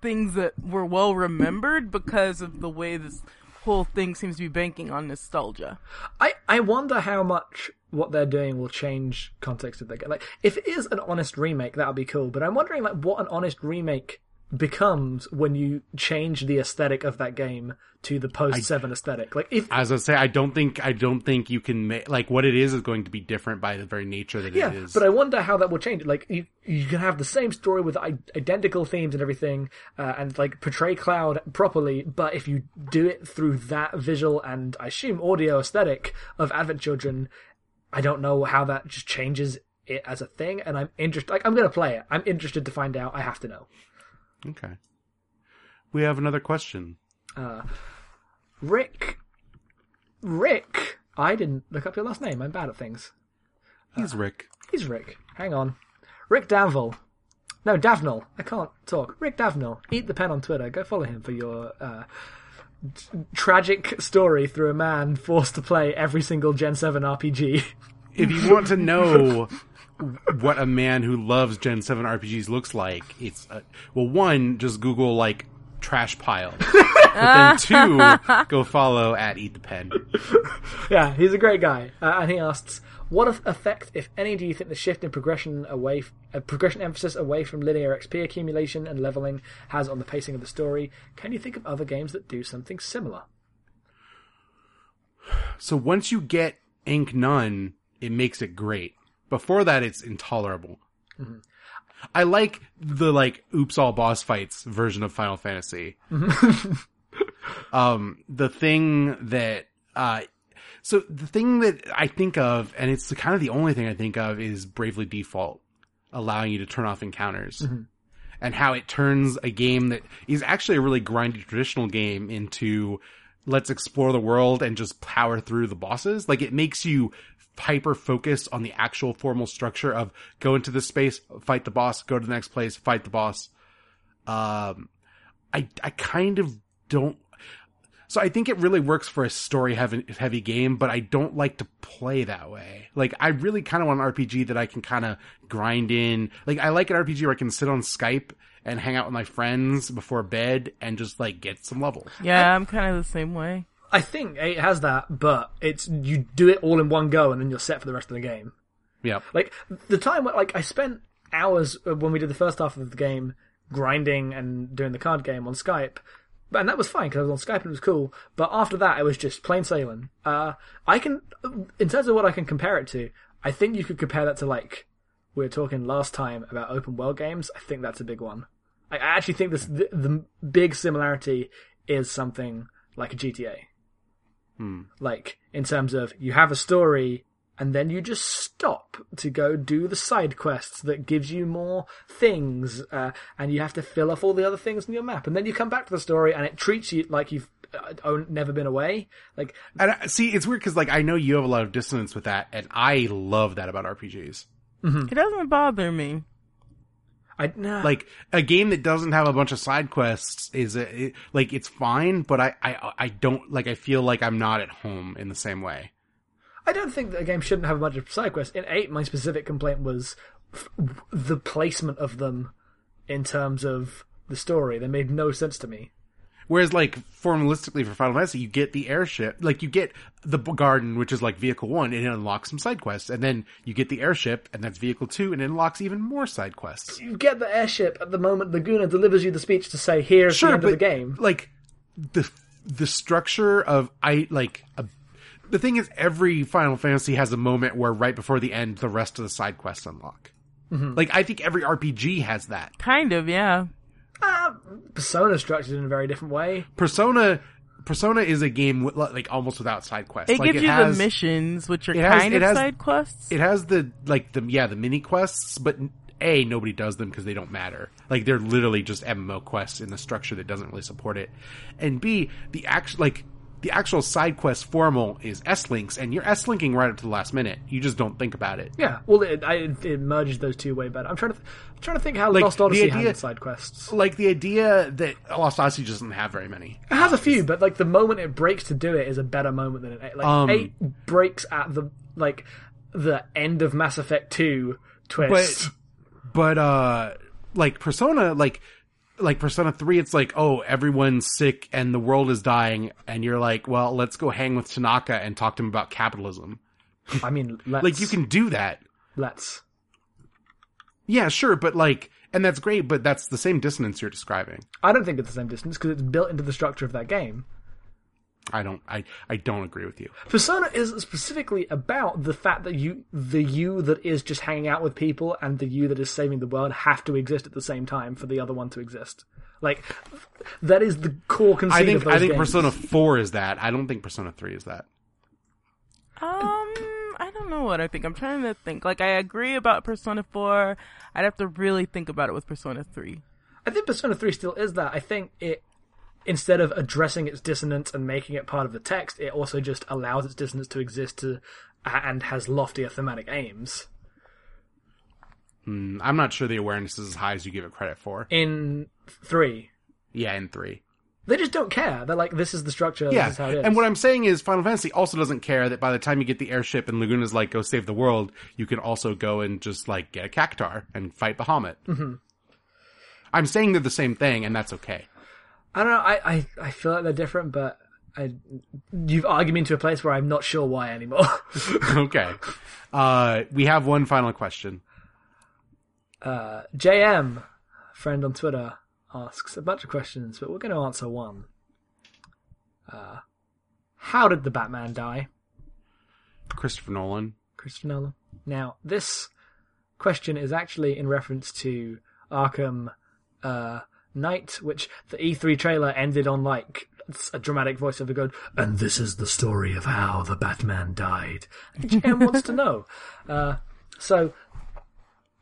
things that were well remembered because of the way this whole thing seems to be banking on nostalgia. I, I wonder how much what they're doing will change context of the game. Like, if it is an honest remake, that would be cool. But I'm wondering, like, what an honest remake becomes when you change the aesthetic of that game to the post seven aesthetic. Like, if As I say, I don't think I don't think you can make like what it is is going to be different by the very nature that yeah, it is. but I wonder how that will change. Like, you you can have the same story with I- identical themes and everything, uh, and like portray Cloud properly. But if you do it through that visual and I assume audio aesthetic of Advent Children, I don't know how that just changes it as a thing. And I'm interested. Like, I'm gonna play it. I'm interested to find out. I have to know. Okay. We have another question. Uh, Rick, Rick. I didn't look up your last name. I'm bad at things. He's Rick. He's Rick. Hang on. Rick Davnell. No, Davnell. I can't talk. Rick Davnell. Eat the pen on Twitter. Go follow him for your uh, t- tragic story through a man forced to play every single Gen 7 RPG. If you want to know what a man who loves Gen 7 RPGs looks like, it's uh, well, one, just Google like trash pile. but then two, go follow at Eat the Pen. yeah, he's a great guy. Uh, and he asks, what effect, if any, do you think the shift in progression away, f- uh, progression emphasis away from linear XP accumulation and leveling has on the pacing of the story? Can you think of other games that do something similar? So once you get Enc-None, it makes it great. Before that, it's intolerable. I like the like oops all boss fights version of Final Fantasy. um, the thing that uh, so the thing that I think of, and it's kind of the only thing I think of, is Bravely Default, allowing you to turn off encounters. And how it turns a game that is actually a really grindy traditional game into let's explore the world and just power through the bosses. Like it makes you hyper focused on the actual formal structure of go into this space, fight the boss, go to the next place, fight the boss. Um, I, I kind of don't, So I think it really works for a story heavy, heavy game, but I don't like to play that way. Like I really kind of want an RPG that I can kind of grind in. Like I like an RPG where I can sit on Skype and hang out with my friends before bed and just like get some levels. Yeah, I'm kind of the same way. I think it has that, but it's you do it all in one go and then you're set for the rest of the game. Yeah. Like the time, when- like I spent hours uh, when we did the first half of the game grinding and doing the card game on Skype, and that was fine because I was on Skype and it was cool. But after that, it was just plain sailing. Uh, I can, in terms of what I can compare it to, I think you could compare that to like we were talking last time about open world games. I think that's a big one. I I actually think this the, the big similarity is something like a GTA. Like in terms of you have a story and then you just stop to go do the side quests that gives you more things, uh, and you have to fill off all the other things in your map, and then you come back to the story and it treats you like you've uh, never been away. Like And I, see, it's weird because like I know you have a lot of dissonance with that, and I love that about RPGs. It doesn't bother me. I nah, Like a game that doesn't have a bunch of side quests is a, it, like it's fine, but I, I I don't like I feel like I'm not at home in the same way. I don't think that a game shouldn't have a bunch of side quests. In eight, my specific complaint was f- the placement of them in terms of the story. They made no sense to me. Whereas like formalistically for Final Fantasy, you get the airship, like you get the garden, which is like vehicle one, and it unlocks some side quests, and then you get the airship, and that's vehicle two, and it unlocks even more side quests. You get the airship at the moment Laguna delivers you the speech to say, "Here's the end of the game." like the the structure of I like a, the thing is every Final Fantasy has a moment where right before the end the rest of the side quests unlock. Mm-hmm. Like I think every RPG has that. Kind of, yeah. Uh, Persona structured in a very different way. Persona Persona is a game with, like almost without side quests. It like, gives you has, the missions, which are has- kind of has- side quests. It has the like the yeah the mini quests, but a nobody does them because they don't matter. Like they're literally just MMO quests in the structure that doesn't really support it. And b the actual like the actual side quest formal is S links, and you're S linking right up to the last minute. You just don't think about it. Yeah, well, it, I, it merges those two way better. I'm trying to, I'm trying to think how Like, Lost Odyssey idea- handled side quests. Like the idea that Lost Odyssey doesn't have very many. It has a few, but like the moment it breaks to do it is a better moment than an eight. Like Um, eight breaks at the like the end of Mass Effect Two twist. but uh like persona like like persona 3 it's like oh everyone's sick and the world is dying and you're like well let's go hang with tanaka and talk to him about capitalism I mean, let's, like you can do that let's. yeah sure but like and that's great but that's the same dissonance you're describing I don't think it's the same distance because it's built into the structure of that game. I don't i i don't agree with you Persona is specifically about the fact that you, the you that is just hanging out with people and the you that is saving the world have to exist at the same time for the other one to exist. Like, that is the core conceit i of think those i think games. persona 4 is that i don't think persona 3 is that Um, I don't know what I think. I'm trying to think. Like, I agree about Persona 4. I'd have to really think about it with Persona 3. I think Persona 3 still is that. I think it, instead of addressing its dissonance and making it part of the text, it also just allows its dissonance to exist to, and has loftier thematic aims. Mm, i'm not sure the awareness is as high as you give it credit for In 3, yeah in 3 they just don't care. They're like, this is the structure, Yeah, this is how it is. and what I'm saying is Final Fantasy also doesn't care that by the time you get the airship and Laguna's like, go save the world, you can also go and just like get a cactuar and fight Bahamut. Mm-hmm. I'm saying they're the same thing, and that's okay. I don't know. I, I, I feel like they're different, but I, you've argued me into a place where I'm not sure why anymore. okay. Uh, we have one final question. Uh, JM, friend on Twitter, asks a bunch of questions, but we're going to answer one. Uh, how did the Batman die, Christopher Nolan. Christopher Nolan? Now, this question is actually in reference to Arkham uh, Knight, which the E3 trailer ended on like a dramatic voiceover going, and this is the story of how the Batman died. And JM wants to know. Uh, so,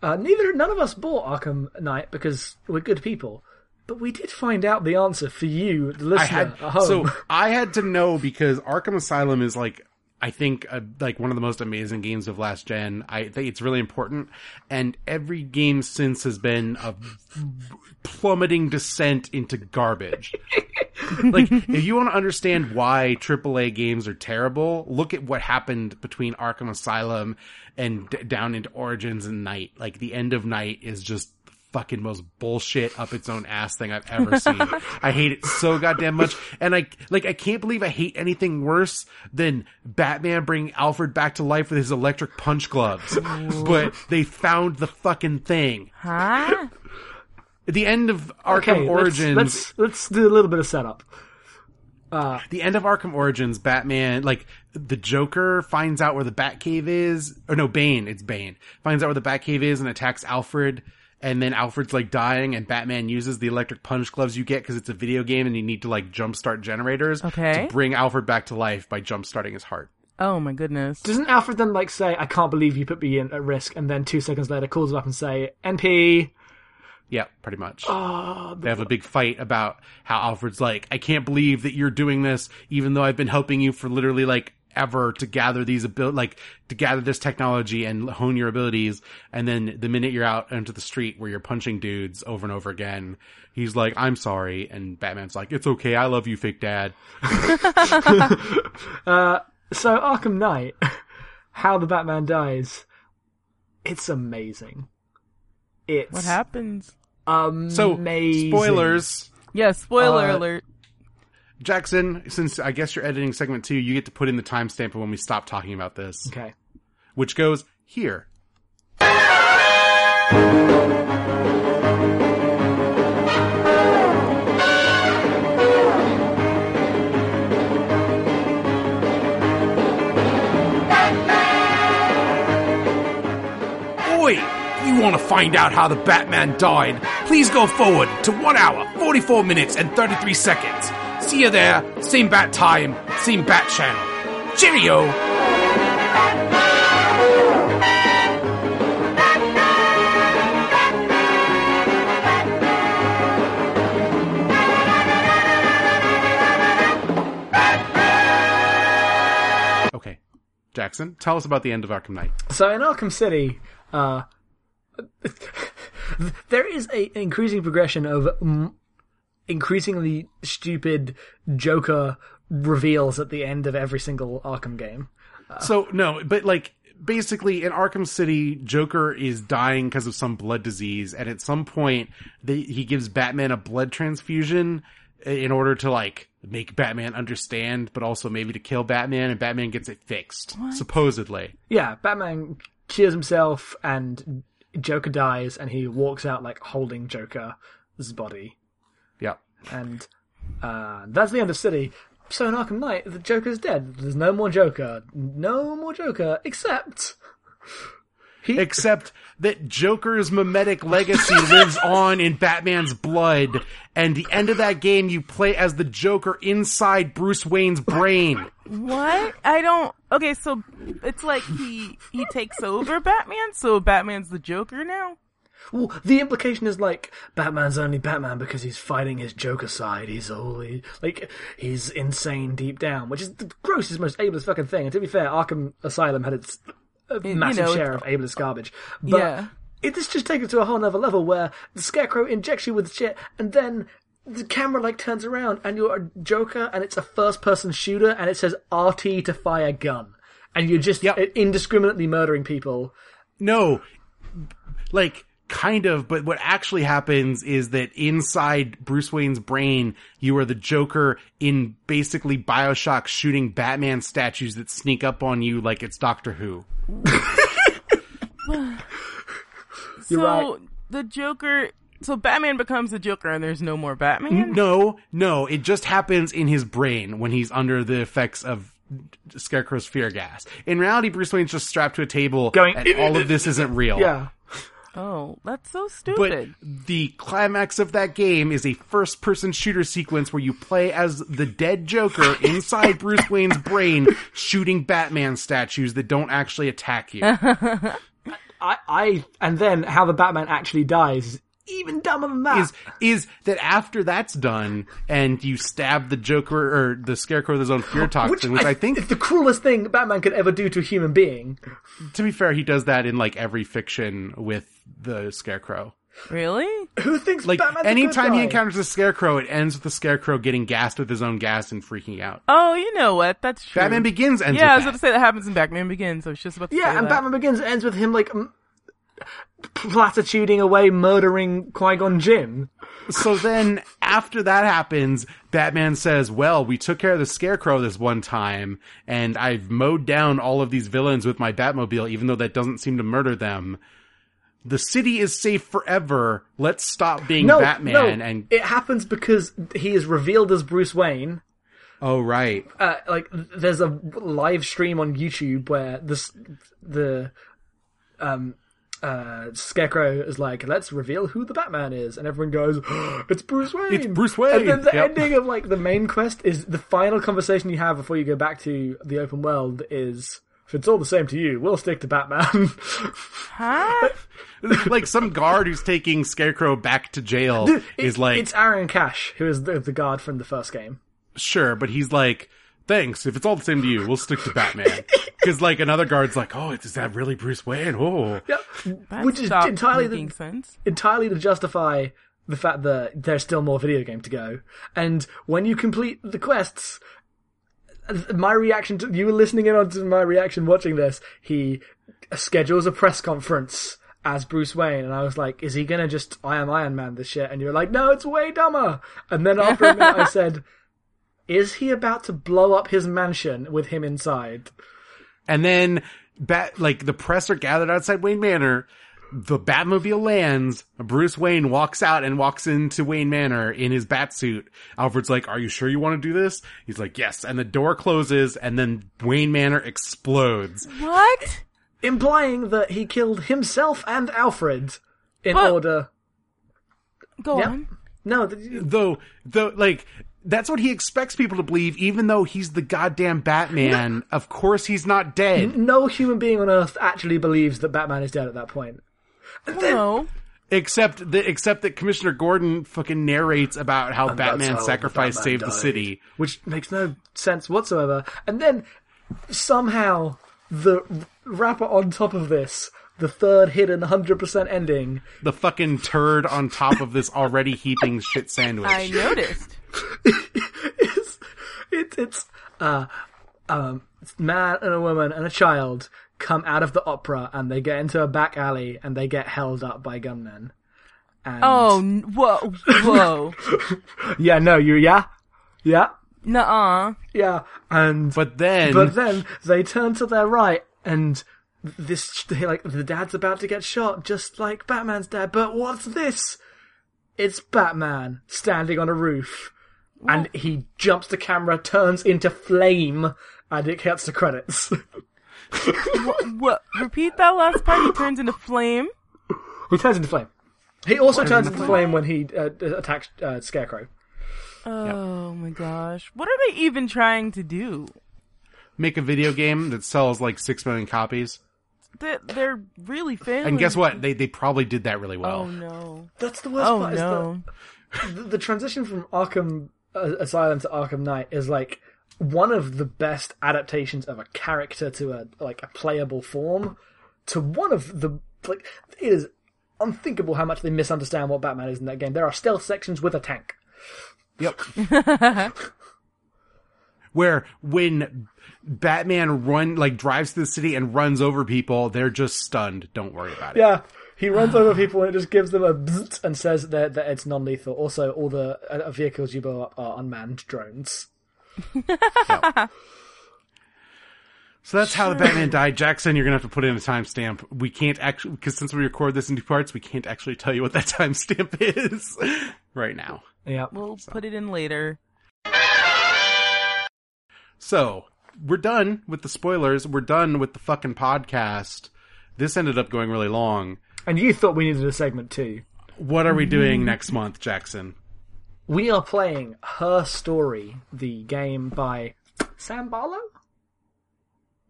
uh, neither, none of us bought Arkham Knight because we're good people. But we did find out the answer for you, the listener had at home. so I had to know because Arkham Asylum is like I think uh, like one of the most amazing games of last gen. I think it's really important, and every game since has been a plummeting descent into garbage. like, if you want to understand why AAA games are terrible, look at what happened between Arkham Asylum and d- down into Origins and Knight. Like, the end of Knight is just fucking most bullshit up its own ass thing I've ever seen. I hate it so goddamn much. And I, like, I can't believe I hate anything worse than Batman bringing Alfred back to life with his electric punch gloves. but they found the fucking thing. Huh? At the end of Arkham Okay, let's- Origins, Let's, let's do a little bit of setup. Uh, the end of Arkham Origins, Batman, like, the Joker finds out where the Batcave is, or no, Bane, it's Bane, finds out where the Batcave is and attacks Alfred, and then Alfred's like dying, and Batman uses the electric punch gloves you get because it's a video game and you need to like jumpstart generators Okay. to bring Alfred back to life by jumpstarting his heart. Oh my goodness. Doesn't Alfred then like say, "I can't believe you put me in at risk," and then two seconds later calls him up and say, "NP." Yeah, pretty much. Oh, They have a big fight about how Alfred's like, I can't believe that you're doing this, even though I've been helping you for literally like ever to gather these abil- like to gather this technology and hone your abilities. And then the minute you're out into the street where you're punching dudes over and over again, he's like, I'm sorry. And Batman's like, it's okay. I love you, fake dad. so Arkham Knight, how the Batman dies, it's amazing. It's What happens? amazing. So spoilers. Yeah, spoiler Uh, alert. Jackson, since I guess you're editing segment two, you get to put in the timestamp of when we stop talking about this, Okay. which goes here. Oi! You want to find out how the Batman died? Please go forward to 1 hour, 44 minutes, and 33 seconds. See you there, same bat time, same bat channel. Cheerio! Okay. Jackson, tell us about the end of Arkham Knight. So in Arkham City, uh, there is a an increasing progression of increasingly stupid Joker reveals at the end of every single Arkham game. So no, but like basically in Arkham City, Joker is dying because of some blood disease, and at some point, they, he gives Batman a blood transfusion uh, in order to like make Batman understand, but also maybe to kill Batman, and Batman gets it fixed supposedly. Yeah, Batman cures himself and Joker dies, and he walks out like holding Joker's body, Yeah. And uh, that's the end of City. So in Arkham Knight, the Joker's dead. There's no more Joker. No more Joker, except he. Except that Joker's mimetic legacy lives on in Batman's blood, and the end of that game, you play as the Joker inside Bruce Wayne's brain. What? I don't. Okay, so it's like he he takes over Batman. So Batman's the Joker now. Well, the implication is like Batman's only Batman because he's fighting his Joker side. He's only like he's insane deep down, which is the grossest, most ableist fucking thing. And to be fair, Arkham Asylum had its uh, you massive know, share of ableist garbage. But Yeah. it is just taken it to a whole nother level where the Scarecrow injects you with shit, and then the camera like turns around and you're a Joker, and it's a first-person shooter, and it says RT to fire gun, and you're just Yep. indiscriminately murdering people. No, like kind of, but what actually happens is that inside Bruce Wayne's brain, you are the Joker in basically Bioshock shooting Batman statues that sneak up on you like it's Doctor Who. You're so right. the Joker. So Batman becomes the Joker, and there's no more Batman. No, no, it just happens in his brain when he's under the effects of Scarecrow's fear gas. In reality, Bruce Wayne's just strapped to a table Going, and all of this isn't real. Yeah. Oh, that's so stupid. But the climax of that game is a first person shooter sequence where you play as the dead Joker inside Bruce Wayne's brain shooting Batman statues that don't actually attack you. I, I, and then how the Batman actually dies is even dumber than that. is is that after that's done and you stab the Joker or the Scarecrow with his own fear toxin, which, I, think is the cruelest thing Batman could ever do to a human being. to be fair, he does that in like every fiction with the Scarecrow. Really? Who thinks Like Batman's a good anytime he encounters the Scarecrow, it ends with the Scarecrow getting gassed with his own gas and freaking out. Oh, you know what? That's true. Batman Begins ends Yeah, I was with gonna say that happens in Batman Begins. I was just about to say Yeah, and that. Batman Begins ends with him like m- platituding away, murdering Qui Gon Jinn. So then, after that happens, Batman says, well, we took care of the Scarecrow this one time, and I've mowed down all of these villains with my Batmobile, even though that doesn't seem to murder them. The city is safe forever. Let's stop being No, Batman no, and, it happens because he is revealed as Bruce Wayne. oh, right. Uh, like, there's a live stream on YouTube where this the um uh Scarecrow is like, let's reveal who the Batman is, and everyone goes, it's Bruce Wayne. It's Bruce Wayne. And then the Yep. ending of like the main quest is the final conversation you have before you go back to the open world is. If it's all the same to you, we'll stick to Batman. Huh? like some guard who's taking Scarecrow back to jail is like, it's Aaron Cash, who is the, the guard from the first game. sure, but he's like, thanks. If it's all the same to you, we'll stick to Batman. Because like another guard's like, oh, is that really Bruce Wayne? Oh, Yeah, That which is entirely making the, sense. entirely to justify the fact that there's still more video game to go. And when you complete the quests, my reaction to you were listening in on to my reaction watching this. He schedules a press conference as Bruce Wayne, and I was like, "Is he gonna just I am Iron Man this shit?" And you're like, "No, it's way dumber." And then after a minute, I said, "Is he about to blow up his mansion with him inside?" And then, bat like the press are gathered outside Wayne Manor. The Batmobile lands. Bruce Wayne walks out and walks into Wayne Manor in his bat suit. Alfred's like, "Are you sure you want to do this?" He's like, "Yes." And the door closes, and then Wayne Manor explodes. What? Implying that he killed himself and Alfred in But- order. Go Yeah. on. No, th- Though, though, like. That's what he expects people to believe, even though he's the goddamn Batman. Of course he's not dead. no human being on Earth actually believes that Batman is dead at that point. No. Except that, except that Commissioner Gordon fucking narrates about how Batman how sacrifice Batman saved the city. which makes no sense whatsoever. And then somehow the wrapper on top of this, the third hidden 100% ending, The fucking turd on top of this already heaping shit sandwich. I noticed. is it, it's uh um man and a woman and a child come out of the opera and they get into a back alley and they get held up by gunmen. And Oh, n- whoa, whoa. yeah, no, you yeah, yeah, Nuh-uh. yeah, and But then, But then they turn to their right, and this like the dad's about to get shot, just like Batman's dad. But what's this? It's Batman standing on a roof, and he jumps the camera, turns into flame, and it cuts to credits. What? Repeat that last part. He turns into flame. he turns into flame. He also turns into flame when he uh, attacks uh, Scarecrow. Oh my gosh. What are they even trying to do? Make a video game that sells like six million copies. They're, they're really failing. And guess what? They they probably did that really well. Oh no. That's the worst Oh part. Is no. the, the transition from Arkham uh, Asylum to Arkham Knight is like one of the best adaptations of a character to a like a playable form to one of the like it is unthinkable how much they misunderstand what Batman is in that game. There are stealth sections with a tank. Yep. Where when Batman run like drives to the city and runs over people, they're just stunned. Don't worry about it. Yeah. He runs over people and it just gives them a and says that, that it's non-lethal. Also, all the uh, vehicles you blow up are unmanned drones. So that's how the Batman died. Jackson, you're gonna have to put in a timestamp. We can't actually because since we record this in two parts, we can't actually tell you what that timestamp is right now. Yeah. We'll put it in later. So we're done with the spoilers. We're done with the fucking podcast. This ended up going really long. And you thought we needed a segment too. What are we doing next month, Jackson? We are playing Her Story, the game by Sam Barlow?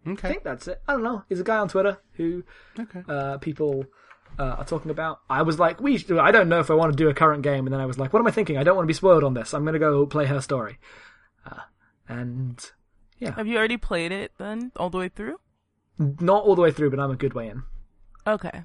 Okay. I think that's it. I don't know. He's a guy on Twitter who Okay. uh, people uh, are talking about. I was like, we. Should, I don't know if I want to do a current game, and then I was like, what am I thinking? I don't want to be spoiled on this. I'm going to go play Her Story, uh, and Have you already played it then, all the way through? not all the way through, but I'm a good way in. Okay.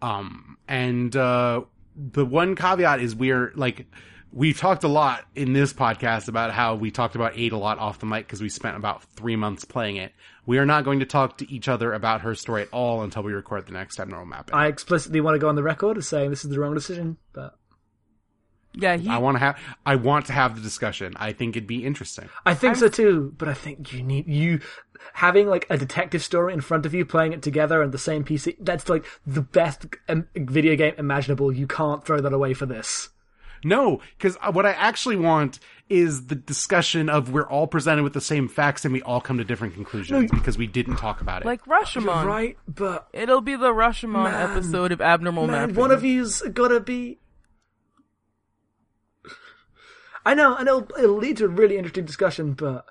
Um, and, uh, the one caveat is we're like, we've talked a lot in this podcast about how we talked about eight a lot off the mic because we spent about three months playing it. We are not going to talk to each other about her story at all until we record the next abnormal mapping. I explicitly want to go on the record as saying this is the wrong decision, but Yeah, he. I want to have, I want to have the discussion. I think it'd be interesting. I think so too. But I think you need you having like a detective story in front of you, playing it together on the same PC. That's like the best um, video game imaginable. You can't throw that away for this. No, because what I actually want is the discussion of we're all presented with the same facts and we all come to different conclusions because we didn't talk about it. like Rashomon. Right, but It'll be the Rashomon Man. episode of Abnormal man, Mapping. one of you's gotta be. I know, and it'll, it'll lead to a really interesting discussion, but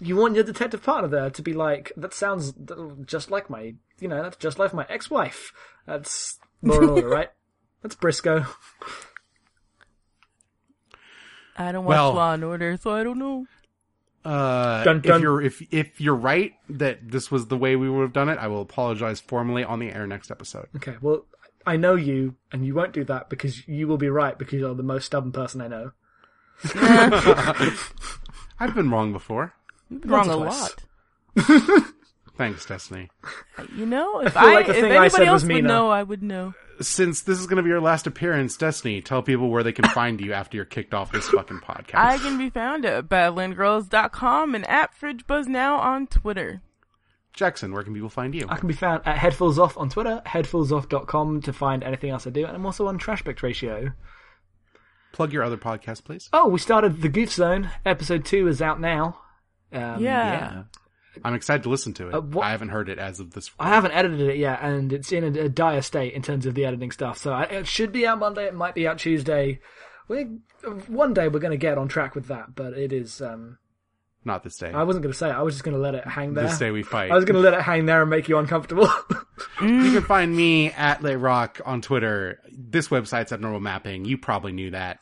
you want your detective partner there to be like, that sounds just like my, you know, that's just like my ex-wife. That's Law and Order, right? That's Briscoe. I don't watch Well- Law and Order, so I don't know. Uh, Dun, dun. if you're if if you're right that this was the way we would have done it, I will apologize formally on the air next episode. Okay, well, I know you, and you won't do that because you will be right because you're the most stubborn person I know. I've been wrong before. You've been wrong a lot. Thanks, Destiny. You know, if feel I, like the if thing I anybody said else would Mina. know, I would know. Since this is going to be your last appearance, Destiny, tell people where they can find you after you're kicked off this fucking podcast. I can be found at badlandgirls.com and at FridgeBuzzNow on Twitter. Jackson, where can people find you? I can be found at Headfulsoff on Twitter, headfulsoff.com to find anything else I do, and I'm also on Trashback Ratio. Plug your other podcast, please. Oh, we started The Goof Zone. Episode 2 is out now. Um, Yeah. I'm excited to listen to it. Uh, what- I haven't heard it as of this. I haven't edited it yet, and it's in a, a dire state in terms of the editing stuff. So I, it should be out Monday. It might be out Tuesday. We one day we're going to get on track with that, but it is. Um, Not this day. I wasn't going to say. It. I was just going to let it hang there. This day we fight. I was going to let it hang there and make you uncomfortable. You can find me at Rock on Twitter. This website's Abnormal Mapping. You probably knew that.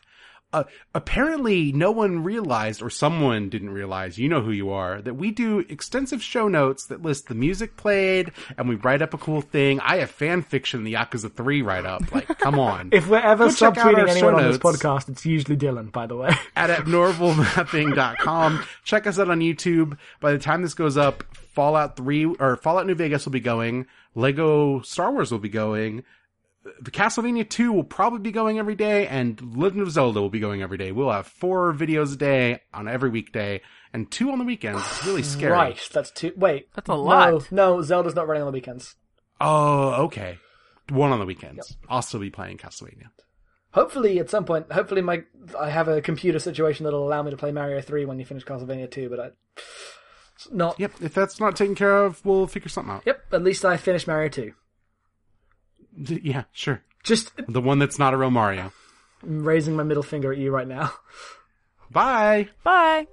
Uh, apparently no one realized, or someone didn't realize, you know who you are, that we do extensive show notes that list the music played, and we write up a cool thing. I have fan fiction, the Yakuza 3 write up. Like, come on. if we're ever Go check out our subtweeting anyone on this podcast, it's usually Dylan, by the way. at abnormalmapping.com. Check us out on YouTube. By the time this goes up, Fallout 3 or Fallout New Vegas will be going. Lego Star Wars will be going. The Castlevania 2 will probably be going every day and Legend of Zelda will be going every day. We'll have four videos a day on every weekday and two on the weekends. It's really scary. Right, that's two. Wait, That's a lot. No, no, Zelda's not running on the weekends. Oh, okay. One on the weekends. I'll still be playing Castlevania. Hopefully, at some point, hopefully, my I have a computer situation that'll allow me to play Mario Three when you finish Castlevania Two. But I, it's not. Yep, if that's not taken care of, we'll figure something out. Yep. At least I finished Mario Yeah, sure. Just The one that's not a real Mario. I'm raising my middle finger at you right now. Bye! Bye.